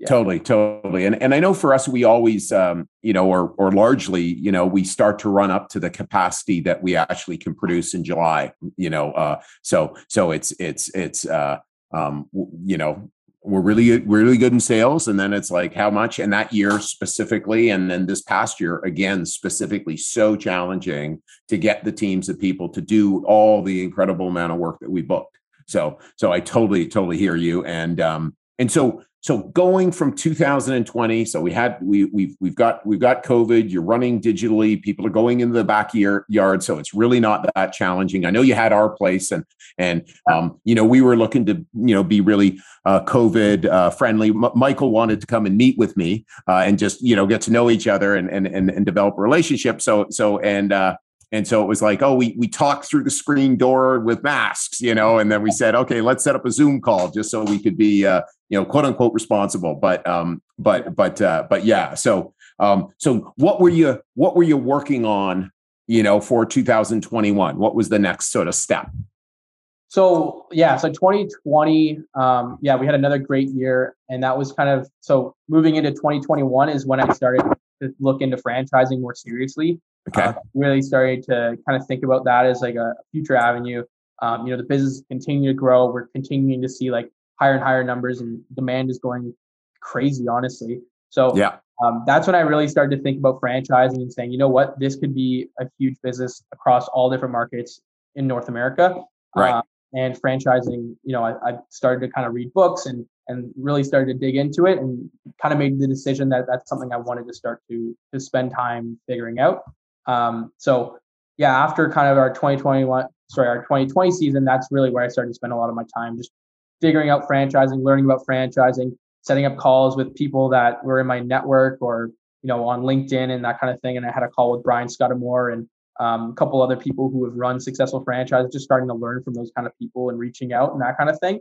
Speaker 2: Yeah.
Speaker 1: Totally, totally. And and I know for us, we always, um, you know, or or largely, you know, we start to run up to the capacity that we actually can produce in July. You know, uh, so so it's it's it's uh, um, you know, we're really really good in sales, and then it's like how much? And that year specifically, and then this past year again specifically, so challenging to get the teams of people to do all the incredible amount of work that we booked. So so I totally totally hear you, and um, and so so going from 2020 so we had we we've we've got we've got covid you're running digitally people are going into the backyard so it's really not that challenging. I know you had our place and and um, you know we were looking to you know be really uh, covid uh, friendly. M- michael wanted to come and meet with me uh, and just you know get to know each other and and and, and develop a relationship. So so and uh and so it was like, oh, we we talked through the screen door with masks, you know, and then we said, okay, let's set up a Zoom call just so we could be, uh, you know, quote unquote responsible. But um, but but uh, but yeah. So um, so what were you what were you working on, you know, for 2021? What was the next sort of step?
Speaker 2: So yeah, so 2020, um, yeah, we had another great year, and that was kind of so moving into 2021 is when I started to look into franchising more seriously.
Speaker 1: Okay.
Speaker 2: Uh, really started to kind of think about that as like a future avenue. Um, you know, the business continue to grow. We're continuing to see like higher and higher numbers, and demand is going crazy, honestly. So
Speaker 1: yeah.
Speaker 2: um, that's when I really started to think about franchising and saying, you know what, this could be a huge business across all different markets in North America.
Speaker 1: Right.
Speaker 2: Uh, and franchising, you know, I, I started to kind of read books and and really started to dig into it and kind of made the decision that that's something I wanted to start to to spend time figuring out. Um, so yeah, after kind of our 2021, sorry, our 2020 season, that's really where I started to spend a lot of my time just figuring out franchising, learning about franchising, setting up calls with people that were in my network or you know on LinkedIn and that kind of thing. And I had a call with Brian Scudamore and um, a couple other people who have run successful franchises, just starting to learn from those kind of people and reaching out and that kind of thing.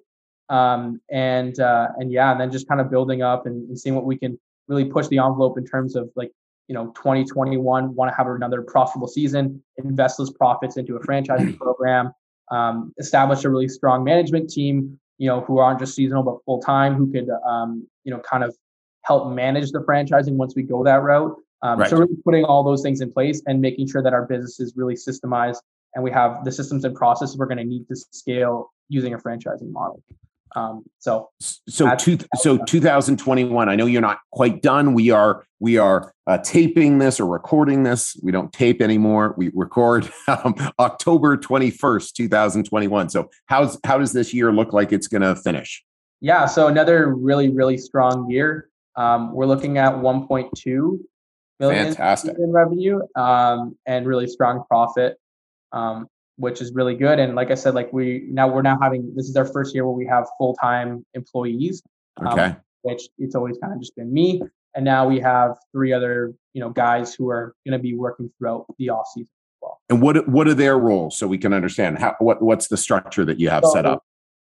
Speaker 2: Um, and uh, and yeah, and then just kind of building up and, and seeing what we can really push the envelope in terms of like you know 2021 want to have another profitable season invest those profits into a franchising program um, establish a really strong management team you know who aren't just seasonal but full time who could um, you know kind of help manage the franchising once we go that route um,
Speaker 1: Right.
Speaker 2: so really putting all those things in place and making sure that our business is really systemized and we have the systems and processes we're going to need to scale using a franchising model um, so
Speaker 1: so two, so 2021 i know you're not quite done. We are we are uh, taping this or recording this. We don't tape anymore. We record um, october 21st 2021 so how's how does this year look like it's going to finish?
Speaker 2: Yeah, so another really, really strong year. Um, we're looking at 1.2 million
Speaker 1: Fantastic.
Speaker 2: in revenue um, and really strong profit, um, which is really good. And like I said, like we now we're now having this is our first year where we have full time employees, um,
Speaker 1: okay
Speaker 2: which it's always kind of just been me. And now we have three other you know guys who are going to be working throughout the off season. as well.
Speaker 1: and what what are their roles so we can understand how what what's the structure that you have set up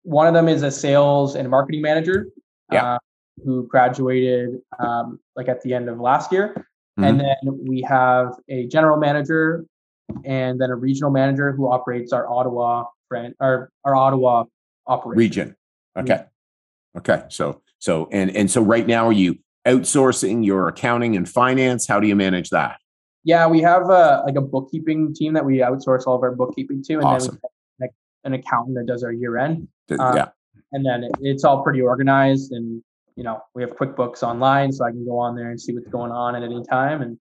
Speaker 2: One of them is a sales and marketing manager.
Speaker 1: Yeah.
Speaker 2: uh, who graduated um, like at the end of last year.
Speaker 1: Mm-hmm.
Speaker 2: And then we have a general manager and then a regional manager who operates our Ottawa brand our, our Ottawa operation.
Speaker 1: region okay okay so so and and so right now are you outsourcing your accounting and finance how do you manage that
Speaker 2: Yeah, we have a like a bookkeeping team that we outsource all of our bookkeeping to, and
Speaker 1: Awesome.
Speaker 2: then we have an accountant that does our year end. Um,
Speaker 1: yeah
Speaker 2: And then it, it's all pretty organized, and you know we have QuickBooks online, so I can go on there and see what's going on at any time. And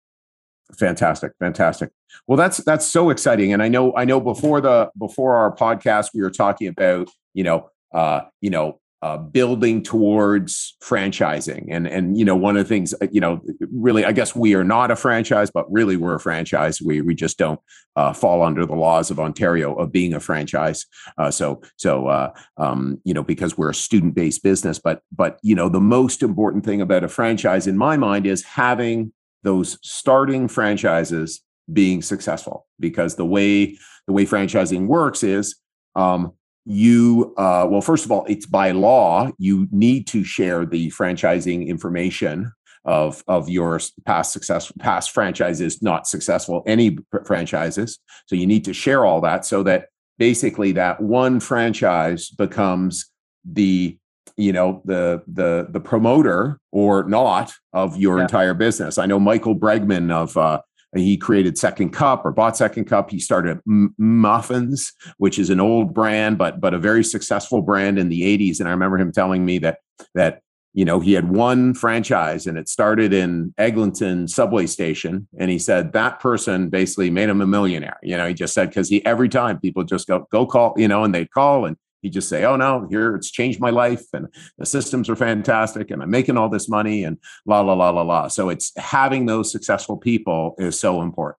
Speaker 1: fantastic fantastic. Well that's that's so exciting and i know i know before the before our podcast we were talking about you know uh you know uh, building towards franchising and and you know one of the things uh, you know really i guess we are not a franchise but really we're a franchise. We we just don't uh, fall under the laws of ontario of being a franchise. Uh, so so uh, um, you know because we're a student based business but but you know the most important thing about a franchise in my mind is having those starting franchises being successful. Because the way the way franchising works is um, you uh, well first of all it's by law you need to share the franchising information of of your past success past franchises not successful any franchises. So you need to share all that so that basically that one franchise becomes the you know the the the promoter or not of your yeah. entire business i know michael bregman of uh, he created Second Cup or bought Second Cup. He started M- Muffins, which is an old brand, but but a very successful brand in the 80s. And I remember him telling me that that you know he had one franchise and it started in Eglinton subway station. And he said that person basically made him a millionaire. You know, he just said because he every time people just go go call, you know, and they'd call and he just say, "Oh no, here it's changed my life, and the systems are fantastic, and I'm making all this money, and la la la la la." So it's having those successful people is so important.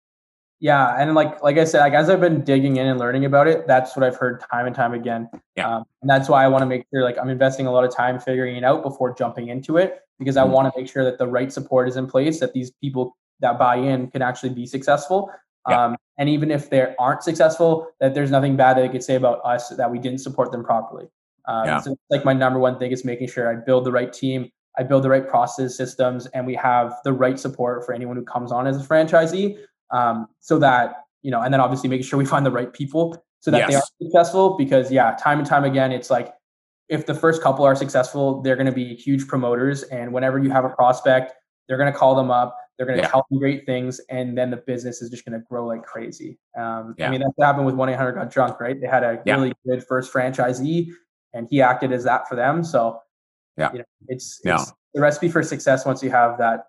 Speaker 2: Yeah, and like like I said, like as I've been digging in and learning about it, that's what I've heard time and time again. Yeah. Um, and that's why I want to make sure like I'm investing a lot of time figuring it out before jumping into it because I mm-hmm. want to make sure that the right support is in place, that these people that buy in can actually be successful. Yeah. Um, and even if they aren't successful, that there's nothing bad that they could say about us that we didn't support them properly. Um, yeah. So like my number one thing is making sure I build the right team, I build the right process systems, and we have the right support for anyone who comes on as a franchisee. Um, so that you know, and then obviously making sure we find the right people so that yes. they are successful. Because yeah, time and time again, it's like if the first couple are successful, they're going to be huge promoters, and whenever you have a prospect, they're going to call them up they're going to yeah. tell them great things, and then the business is just going to grow like crazy. Um, yeah. I mean, that's what happened with 1 800 Got Junk, right? They had a yeah. really good first franchisee, and he acted as that for them. So, yeah, you know, it's, it's yeah. the recipe for success once you have that.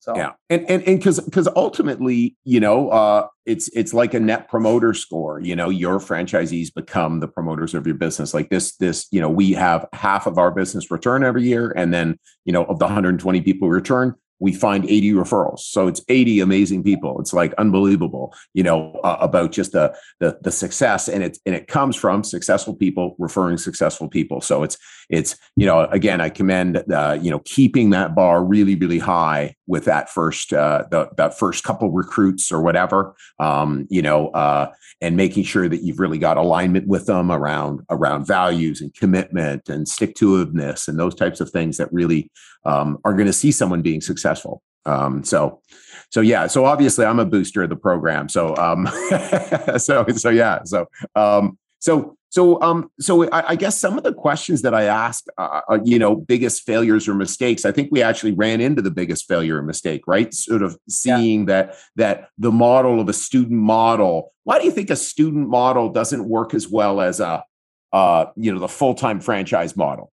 Speaker 2: So
Speaker 1: yeah, and and and because because ultimately, you know, uh, it's it's like a net promoter score. You know, your franchisees become the promoters of your business. Like this, this, you know, we have half of our business return every year, and then you know, of the 120 people return, we find 80 referrals. So it's 80 amazing people. It's like unbelievable, you know, uh, about just the, the the success, and it and it comes from successful people referring successful people. So it's it's you know again I commend uh, you know keeping that bar really really high with that first uh, the, that first couple recruits or whatever, um, you know, uh, and making sure that you've really got alignment with them around around values and commitment and stick to itiveness and those types of things that really um, are going to see someone being successful. Um, so, so yeah, so obviously I'm a booster of the program. So, um, so, so yeah, so, um, so, so, um, so I, I guess some of the questions that I asked, uh, uh, you know, biggest failures or mistakes. I think we actually ran into the biggest failure or mistake, right? Sort of seeing yeah. that that the model of a student model. Why do you think a student model doesn't work as well as a, uh, you know, the full time franchise model?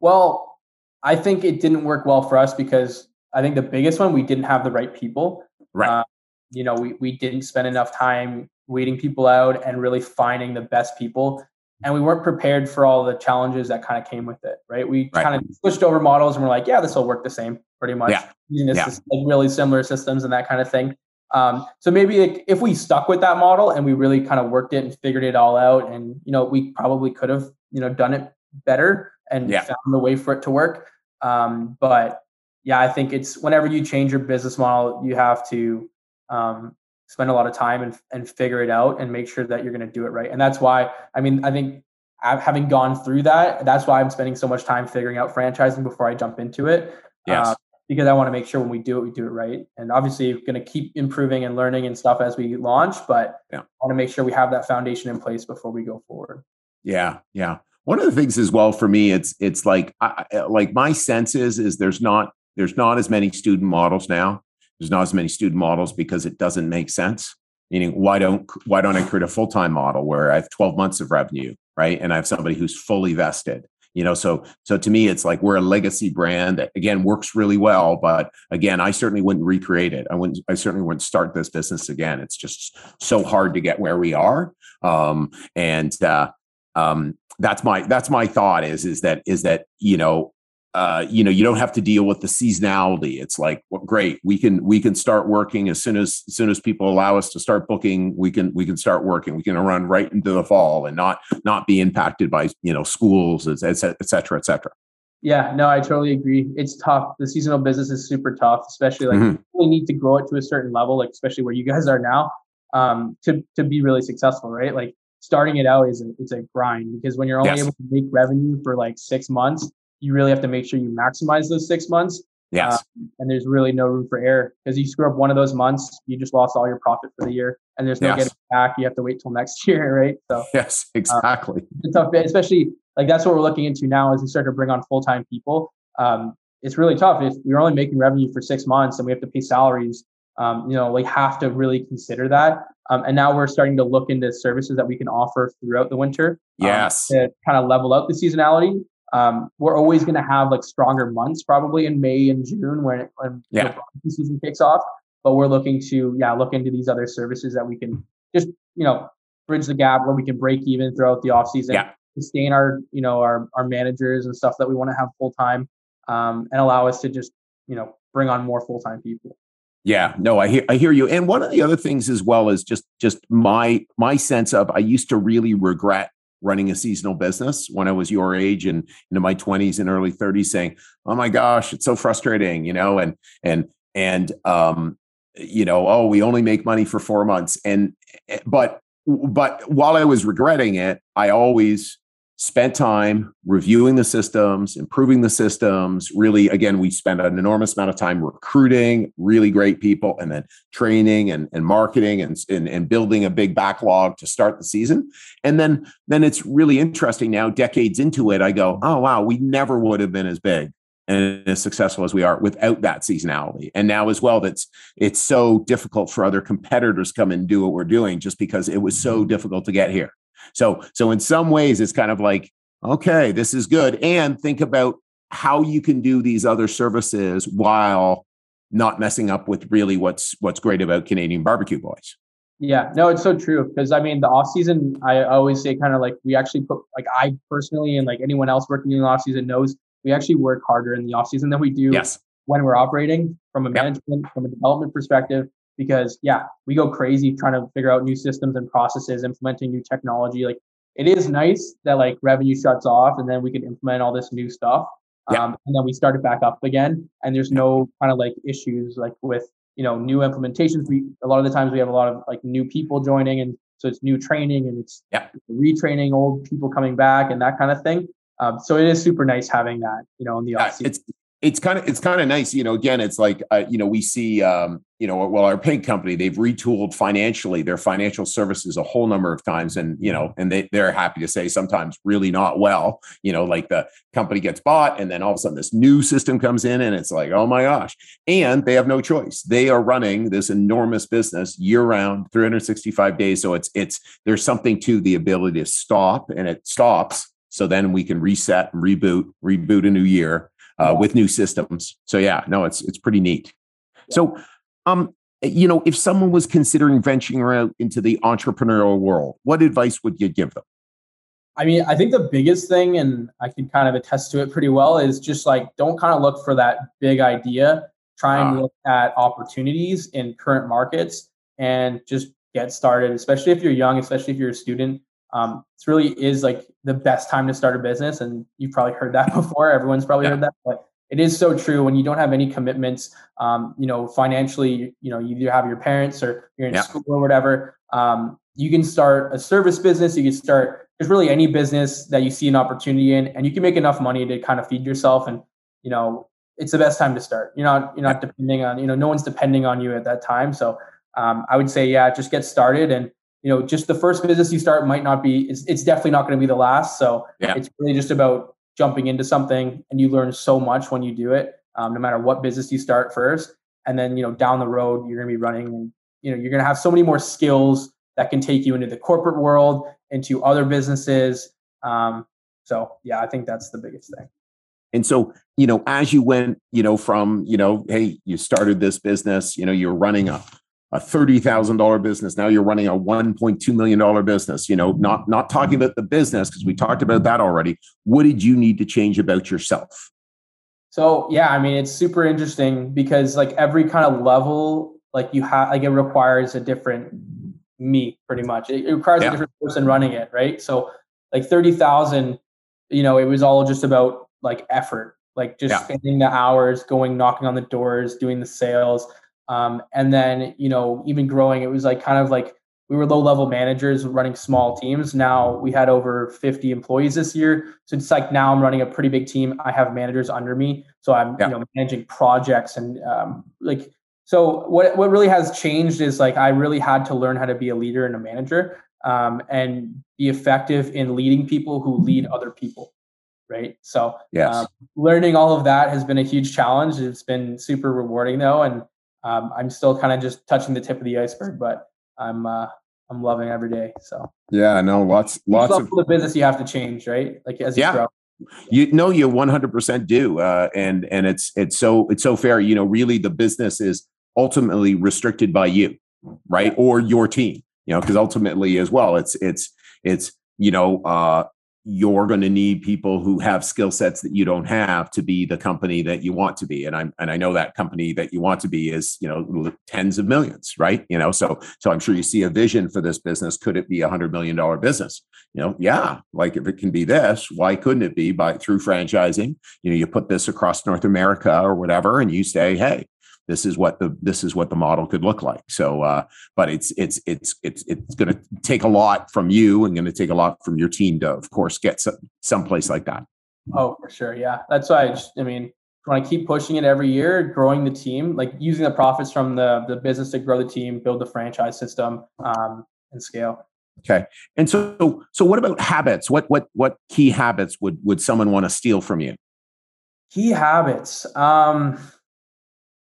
Speaker 2: Well, I think it didn't work well for us because I think the biggest one we didn't have the right people.
Speaker 1: Right. Uh,
Speaker 2: you know, we we didn't spend enough time weeding people out and really finding the best people. And we weren't prepared for all the challenges that kind of came with it. Right. We right. kind of switched over models and we're like, yeah, this will work the same pretty much. Yeah. Using this, yeah. like really similar systems and that kind of thing. Um, so maybe like, if we stuck with that model and we really kind of worked it and figured it all out, and you know, we probably could have you know done it better and yeah. found a way for it to work. Um, but yeah, I think it's whenever you change your business model, you have to um, spend a lot of time and, and figure it out and make sure that you're going to do it right. And that's why, I mean, I think having gone through that, that's why I'm spending so much time figuring out franchising before I jump into it.
Speaker 1: Yes. Uh,
Speaker 2: because I want to make sure when we do it, we do it right. And obviously, going to keep improving and learning and stuff as we launch, but yeah. I want to make sure we have that foundation in place before we go forward.
Speaker 1: Yeah, yeah one of the things as well for me it's it's like I, like my sense is is there's not there's not as many student models now. There's not as many student models because it doesn't make sense. Meaning why don't why don't i create a full-time model where i have 12 months of revenue right? And i have somebody who's fully vested you know? So so to me it's like we're a legacy brand that again works really well but again i certainly wouldn't recreate it. I wouldn't i certainly wouldn't start this business again. It's just so hard to get where we are um and uh um, that's my that's my thought is is that is that you know uh, you know you don't have to deal with the seasonality. It's like well, great we can we can start working as soon as as soon as people allow us to start booking we can we can start working. We can run right into the fall and not not be impacted by you know schools et cetera et cetera, et cetera.
Speaker 2: yeah no i totally agree. It's tough. The seasonal business is super tough especially like mm-hmm. you really need to grow it to a certain level like especially where you guys are now um to to be really successful right? Like starting it out is a, it's a grind because when you're only yes. able to make revenue for like six months you really have to make sure you maximize those six months.
Speaker 1: Yes. Uh,
Speaker 2: and there's really no room for error because you screw up one of those months, you just lost all your profit for the year, and there's no yes. getting back. You have to wait till next year, right? So
Speaker 1: yes, uh, exactly.
Speaker 2: it's tough, especially like that's what we're looking into now as we start to bring on full time people. Um, it's really tough if we're only making revenue for six months and we have to pay salaries. Um, you know, we have to really consider that. Um, and now we're starting to look into services that we can offer throughout the winter.
Speaker 1: Um, yes.
Speaker 2: to kind of level out the seasonality um, we're always going to have like stronger months probably in May and June when when
Speaker 1: yeah.
Speaker 2: the season kicks off. But we're looking to yeah look into these other services that we can just you know bridge the gap where we can break even throughout the off season,
Speaker 1: yeah.
Speaker 2: sustain our you know our our managers and stuff that we want to have full time, um, and allow us to just you know bring on more full time people.
Speaker 1: Yeah, no, I hear I hear you. And one of the other things as well is just just my my sense of I used to really regret running a seasonal business when I was your age and into my 20s and early 30s saying, "Oh my gosh, it's so frustrating," you know, and and and um you know, oh, we only make money for 4 months and eh, but but while I was regretting it, I always spent time reviewing the systems, improving the systems. Really, again, we spent an enormous amount of time recruiting really great people and then training and, and marketing and, and, and building a big backlog to start the season. And then, then it's really interesting now, decades into it, I go, oh, wow, we never would have been as big and as successful as we are without that seasonality. And now as well, that's it's so difficult for other competitors come and do what we're doing just because it was so mm-hmm. difficult to get here. So, so in some ways, it's kind of like, okay, this is good. And think about how you can do these other services while not messing up with really what's what's great about Canadian barbecue boys.
Speaker 2: Yeah, no, it's so true. Because I mean, the off season, I always say kind of like we actually put like I personally and like anyone else working in the off season knows we actually work harder in the off season than we do
Speaker 1: yes.
Speaker 2: when we're operating from a management, yep. from a development perspective because yeah, we go crazy trying to figure out new systems and processes, implementing new technology. Like it is nice that like revenue shuts off and then we can implement all this new stuff. Yeah. Um, and then we start it back up again. And there's no kind of like issues like with, you know, new implementations. We, a lot of the times we have a lot of like new people joining and so it's new training and it's
Speaker 1: yeah.
Speaker 2: retraining old people coming back and that kind of thing. Um, so it is super nice having that, you know, in the off
Speaker 1: season. It's it's kind of it's kind of nice you know again it's like uh, you know we see um, you know well our paint company they've retooled financially their financial services a whole number of times and you know and they, they're happy to say sometimes really not well you know like the company gets bought and then all of a sudden this new system comes in and it's like oh my gosh. And they have no choice. They are running this enormous business year round 365 days. So it's it's there's something to the ability to stop and it stops. So then we can reset and reboot reboot a new year uh, with new systems. So yeah, no, it's it's pretty neat. So, um, you know, if someone was considering venturing out into the entrepreneurial world, what advice would you give them?
Speaker 2: I mean, I think the biggest thing, and I can kind of attest to it pretty well, is just like don't kind of look for that big idea. Try and uh, look at opportunities in current markets and just get started, especially if you're young, especially if you're a student um, it really is like the best time to start a business. And you've probably heard that before. Everyone's probably yeah. heard that, but it is so true when you don't have any commitments, um, you know, financially, you know, you either have your parents or you're in yeah. school or whatever. Um, you can start a service business. You can start, there's really any business that you see an opportunity in and you can make enough money to kind of feed yourself. And, you know, it's the best time to start. You're not, you're not depending on, you know, no one's depending on you at that time. So um, I would say, yeah, just get started and, you know, just the first business you start might not be, it's, it's definitely not going to be the last. So
Speaker 1: yeah.
Speaker 2: it's really just about jumping into something and you learn so much when you do it, um, no matter what business you start first. And then, you know, down the road, you're going to be running and, you know, you're going to have so many more skills that can take you into the corporate world, into other businesses. Um, so yeah, I think that's the biggest thing.
Speaker 1: And so, you know, as you went, you know, from, you know, hey, you started this business, you know, you're running a a $30,000 business. Now you're running a $1.2 million business, you know, not, not talking about the business because we talked about that already. What did you need to change about yourself?
Speaker 2: So yeah, I mean, it's super interesting because like every kind of level, like you have, like it requires a different me pretty much. It, it requires yeah. a different person running it. Right. So like 30,000, you know, it was all just about like effort, like just yeah. spending the hours, going, knocking on the doors, doing the sales um, and then, you know, even growing, it was like kind of like we were low level managers running small teams. Now we had over 50 employees this year. So it's like now I'm running a pretty big team. I have managers under me. So I'm, yeah. you know, managing projects and um, like, so what, what really has changed is like I really had to learn how to be a leader and a manager um, and be effective in leading people who lead other people right so
Speaker 1: yes. Um,
Speaker 2: learning all of that has been a huge challenge it's been super rewarding though and um, I'm still kind of just touching the tip of the iceberg, but I'm uh, I'm loving every day. So
Speaker 1: yeah, no, lots lots of
Speaker 2: the business you have to change, right? Like as you yeah. grow.
Speaker 1: You know, you 100% do, uh, and and it's it's so it's so fair. You know, really, the business is ultimately restricted by you, right, or your team. You know, because ultimately, as well, it's it's it's you know uh, you're going to need people who have skill sets that you don't have to be the company that you want to be. And i'm and i know that company that you want to be is you know tens of millions right? You know so so i'm sure you see a vision for this business. Could it be a hundred million dollar business? You know yeah like if it can be this why couldn't it be by through franchising? You know you put this across north america or whatever and you say hey this is what the this is what the model could look like. So uh, but it's it's it's it's it's going to take a lot from you and going to take a lot from your team to of course get some someplace like that.
Speaker 2: Oh for sure. Yeah. That's why i just i mean want to keep pushing it every year growing the team like using the profits from the the business to grow the team build the franchise system um, and scale.
Speaker 1: Okay. And so so what about habits? What what what key habits would would someone want to steal from you?
Speaker 2: Key habits. Um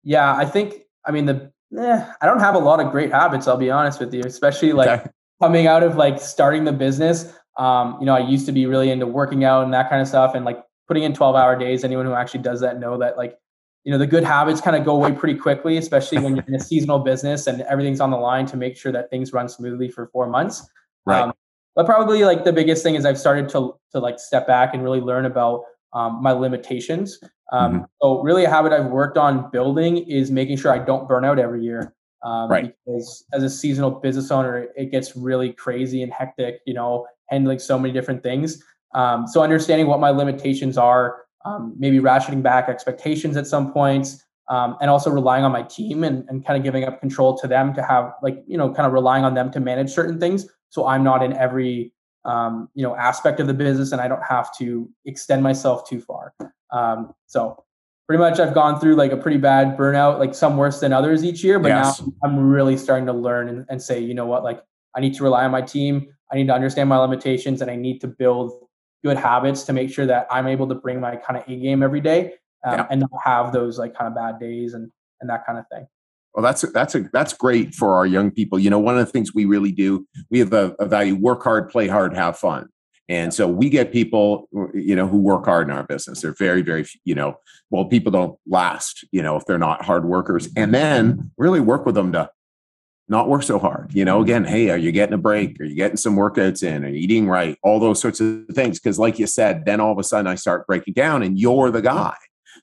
Speaker 2: yeah, I think I mean the eh, I don't have a lot of great habits, I'll be honest with you, especially like okay. coming out of like starting the business. Um, you know, I used to be really into working out and that kind of stuff and like putting in 12 hour days. Anyone who actually does that know that like, you know, the good habits kind of go away pretty quickly, especially when you're in a seasonal business and everything's on the line to make sure that things run smoothly for four months.
Speaker 1: Right. Um,
Speaker 2: but probably like the biggest thing is I've started to to like step back and really learn about um, my limitations. Um, mm-hmm. So really, a habit I've worked on building is making sure I don't burn out every year. Um,
Speaker 1: right.
Speaker 2: Because as a seasonal business owner, it gets really crazy and hectic. You know, handling so many different things. Um, so understanding what my limitations are, um, maybe ratcheting back expectations at some points. Um, and also relying on my team and, and kind of giving up control to them to have like you know kind of relying on them to manage certain things so i'm not in every um, you know aspect of the business and i don't have to extend myself too far um, so pretty much i've gone through like a pretty bad burnout like some worse than others each year but yes. now i'm really starting to learn and, and say you know what like i need to rely on my team i need to understand my limitations and i need to build good habits to make sure that i'm able to bring my kind of a game every day um, yeah. and not have those like kind of bad days and and that kind of thing
Speaker 1: well, that's that's a that's great for our young people. You know, one of the things we really do, we have a, a value: work hard, play hard, have fun. And so we get people, you know, who work hard in our business. They're very, very, you know, well, people don't last, you know, if they're not hard workers. And then really work with them to not work so hard. You know, again, hey, are you getting a break? Are you getting some workouts in? Are you eating right? All those sorts of things. Because, like you said, then all of a sudden I start breaking down, and you're the guy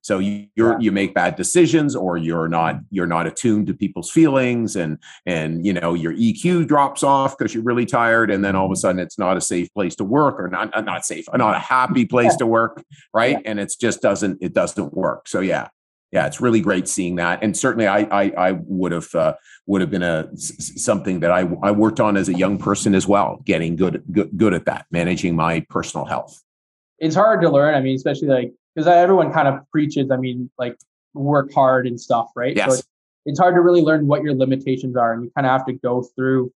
Speaker 1: so you you you make bad decisions, or you're not you're not attuned to people's feelings, and and you know your EQ drops off because you're really tired, and then all of a sudden it's not a safe place to work, or not not safe, not a happy place to work, right? And it just doesn't it doesn't work. So yeah, yeah, it's really great seeing that, and certainly I I, I would have uh, would have been a something that I I worked on as a young person as well, getting good good good at that, managing my personal health.
Speaker 2: It's hard to learn. I mean, especially like because everyone kind of preaches, I mean, like work hard and stuff, right?
Speaker 1: Yes. So
Speaker 2: it's, it's hard to really learn what your limitations are. And you kind of have to go through,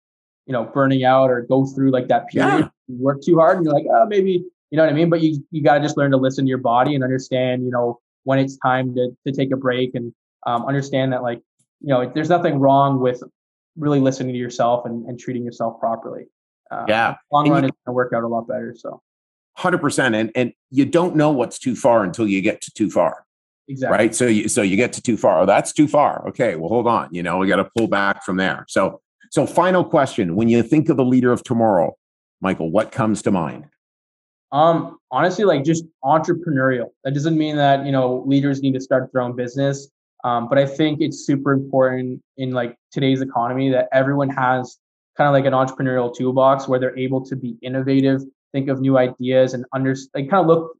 Speaker 2: you know, burning out or go through like that period. Yeah. You work too hard and you're like, oh, maybe, you know what I mean? But you, you got to just learn to listen to your body and understand, you know, when it's time to, to take a break and um, understand that like, you know, there's nothing wrong with really listening to yourself and, and treating yourself properly.
Speaker 1: Uh, yeah.
Speaker 2: Long run, you, it's going to work out a lot better. So.
Speaker 1: Hundred percent, and and you don't know what's too far until you get to too far.
Speaker 2: Exactly.
Speaker 3: Right. So you so you get to too far. Oh, that's too far. Okay. Well, hold on. You know, we got to pull back from there. So so final question: When you think of the leader of tomorrow, Michael, what comes to mind?
Speaker 2: Um, honestly, like just entrepreneurial. That doesn't mean that you know leaders need to start their own business. Um, but I think it's super important in like today's economy that everyone has kind of like an entrepreneurial toolbox where they're able to be innovative, think of new ideas, and under like kind of look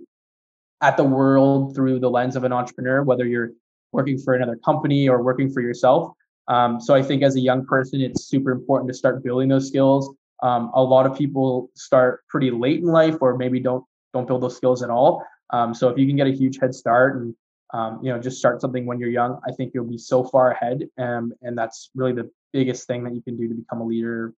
Speaker 2: at the world through the lens of an entrepreneur, whether you're working for another company or working for yourself. Um, so I think as a young person, it's super important to start building those skills. Um, a lot of people start pretty late in life, or maybe don't don't build those skills at all. Um, so if you can get a huge head start and um, you know just start something when you're young, I think you'll be so far ahead. Um, and that's really the biggest thing that you can do to become a leader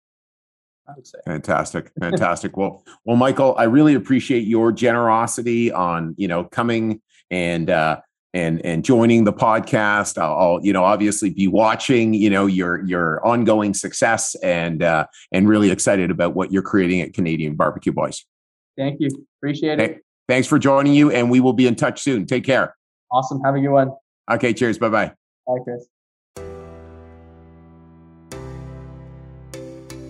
Speaker 2: I would say.
Speaker 3: Fantastic, fantastic. well, well, Michael, I really appreciate your generosity on you know coming and uh, and and joining the podcast. I'll, I'll, you know obviously be watching you know your your ongoing success and uh, and really excited about what you're creating at Canadian Barbecue Boys.
Speaker 2: Thank you, appreciate it.
Speaker 3: Hey, thanks for joining you, and we will be in touch soon. Take care.
Speaker 2: Awesome. Have a good one.
Speaker 3: Okay. Cheers. Bye bye.
Speaker 2: Bye, Chris.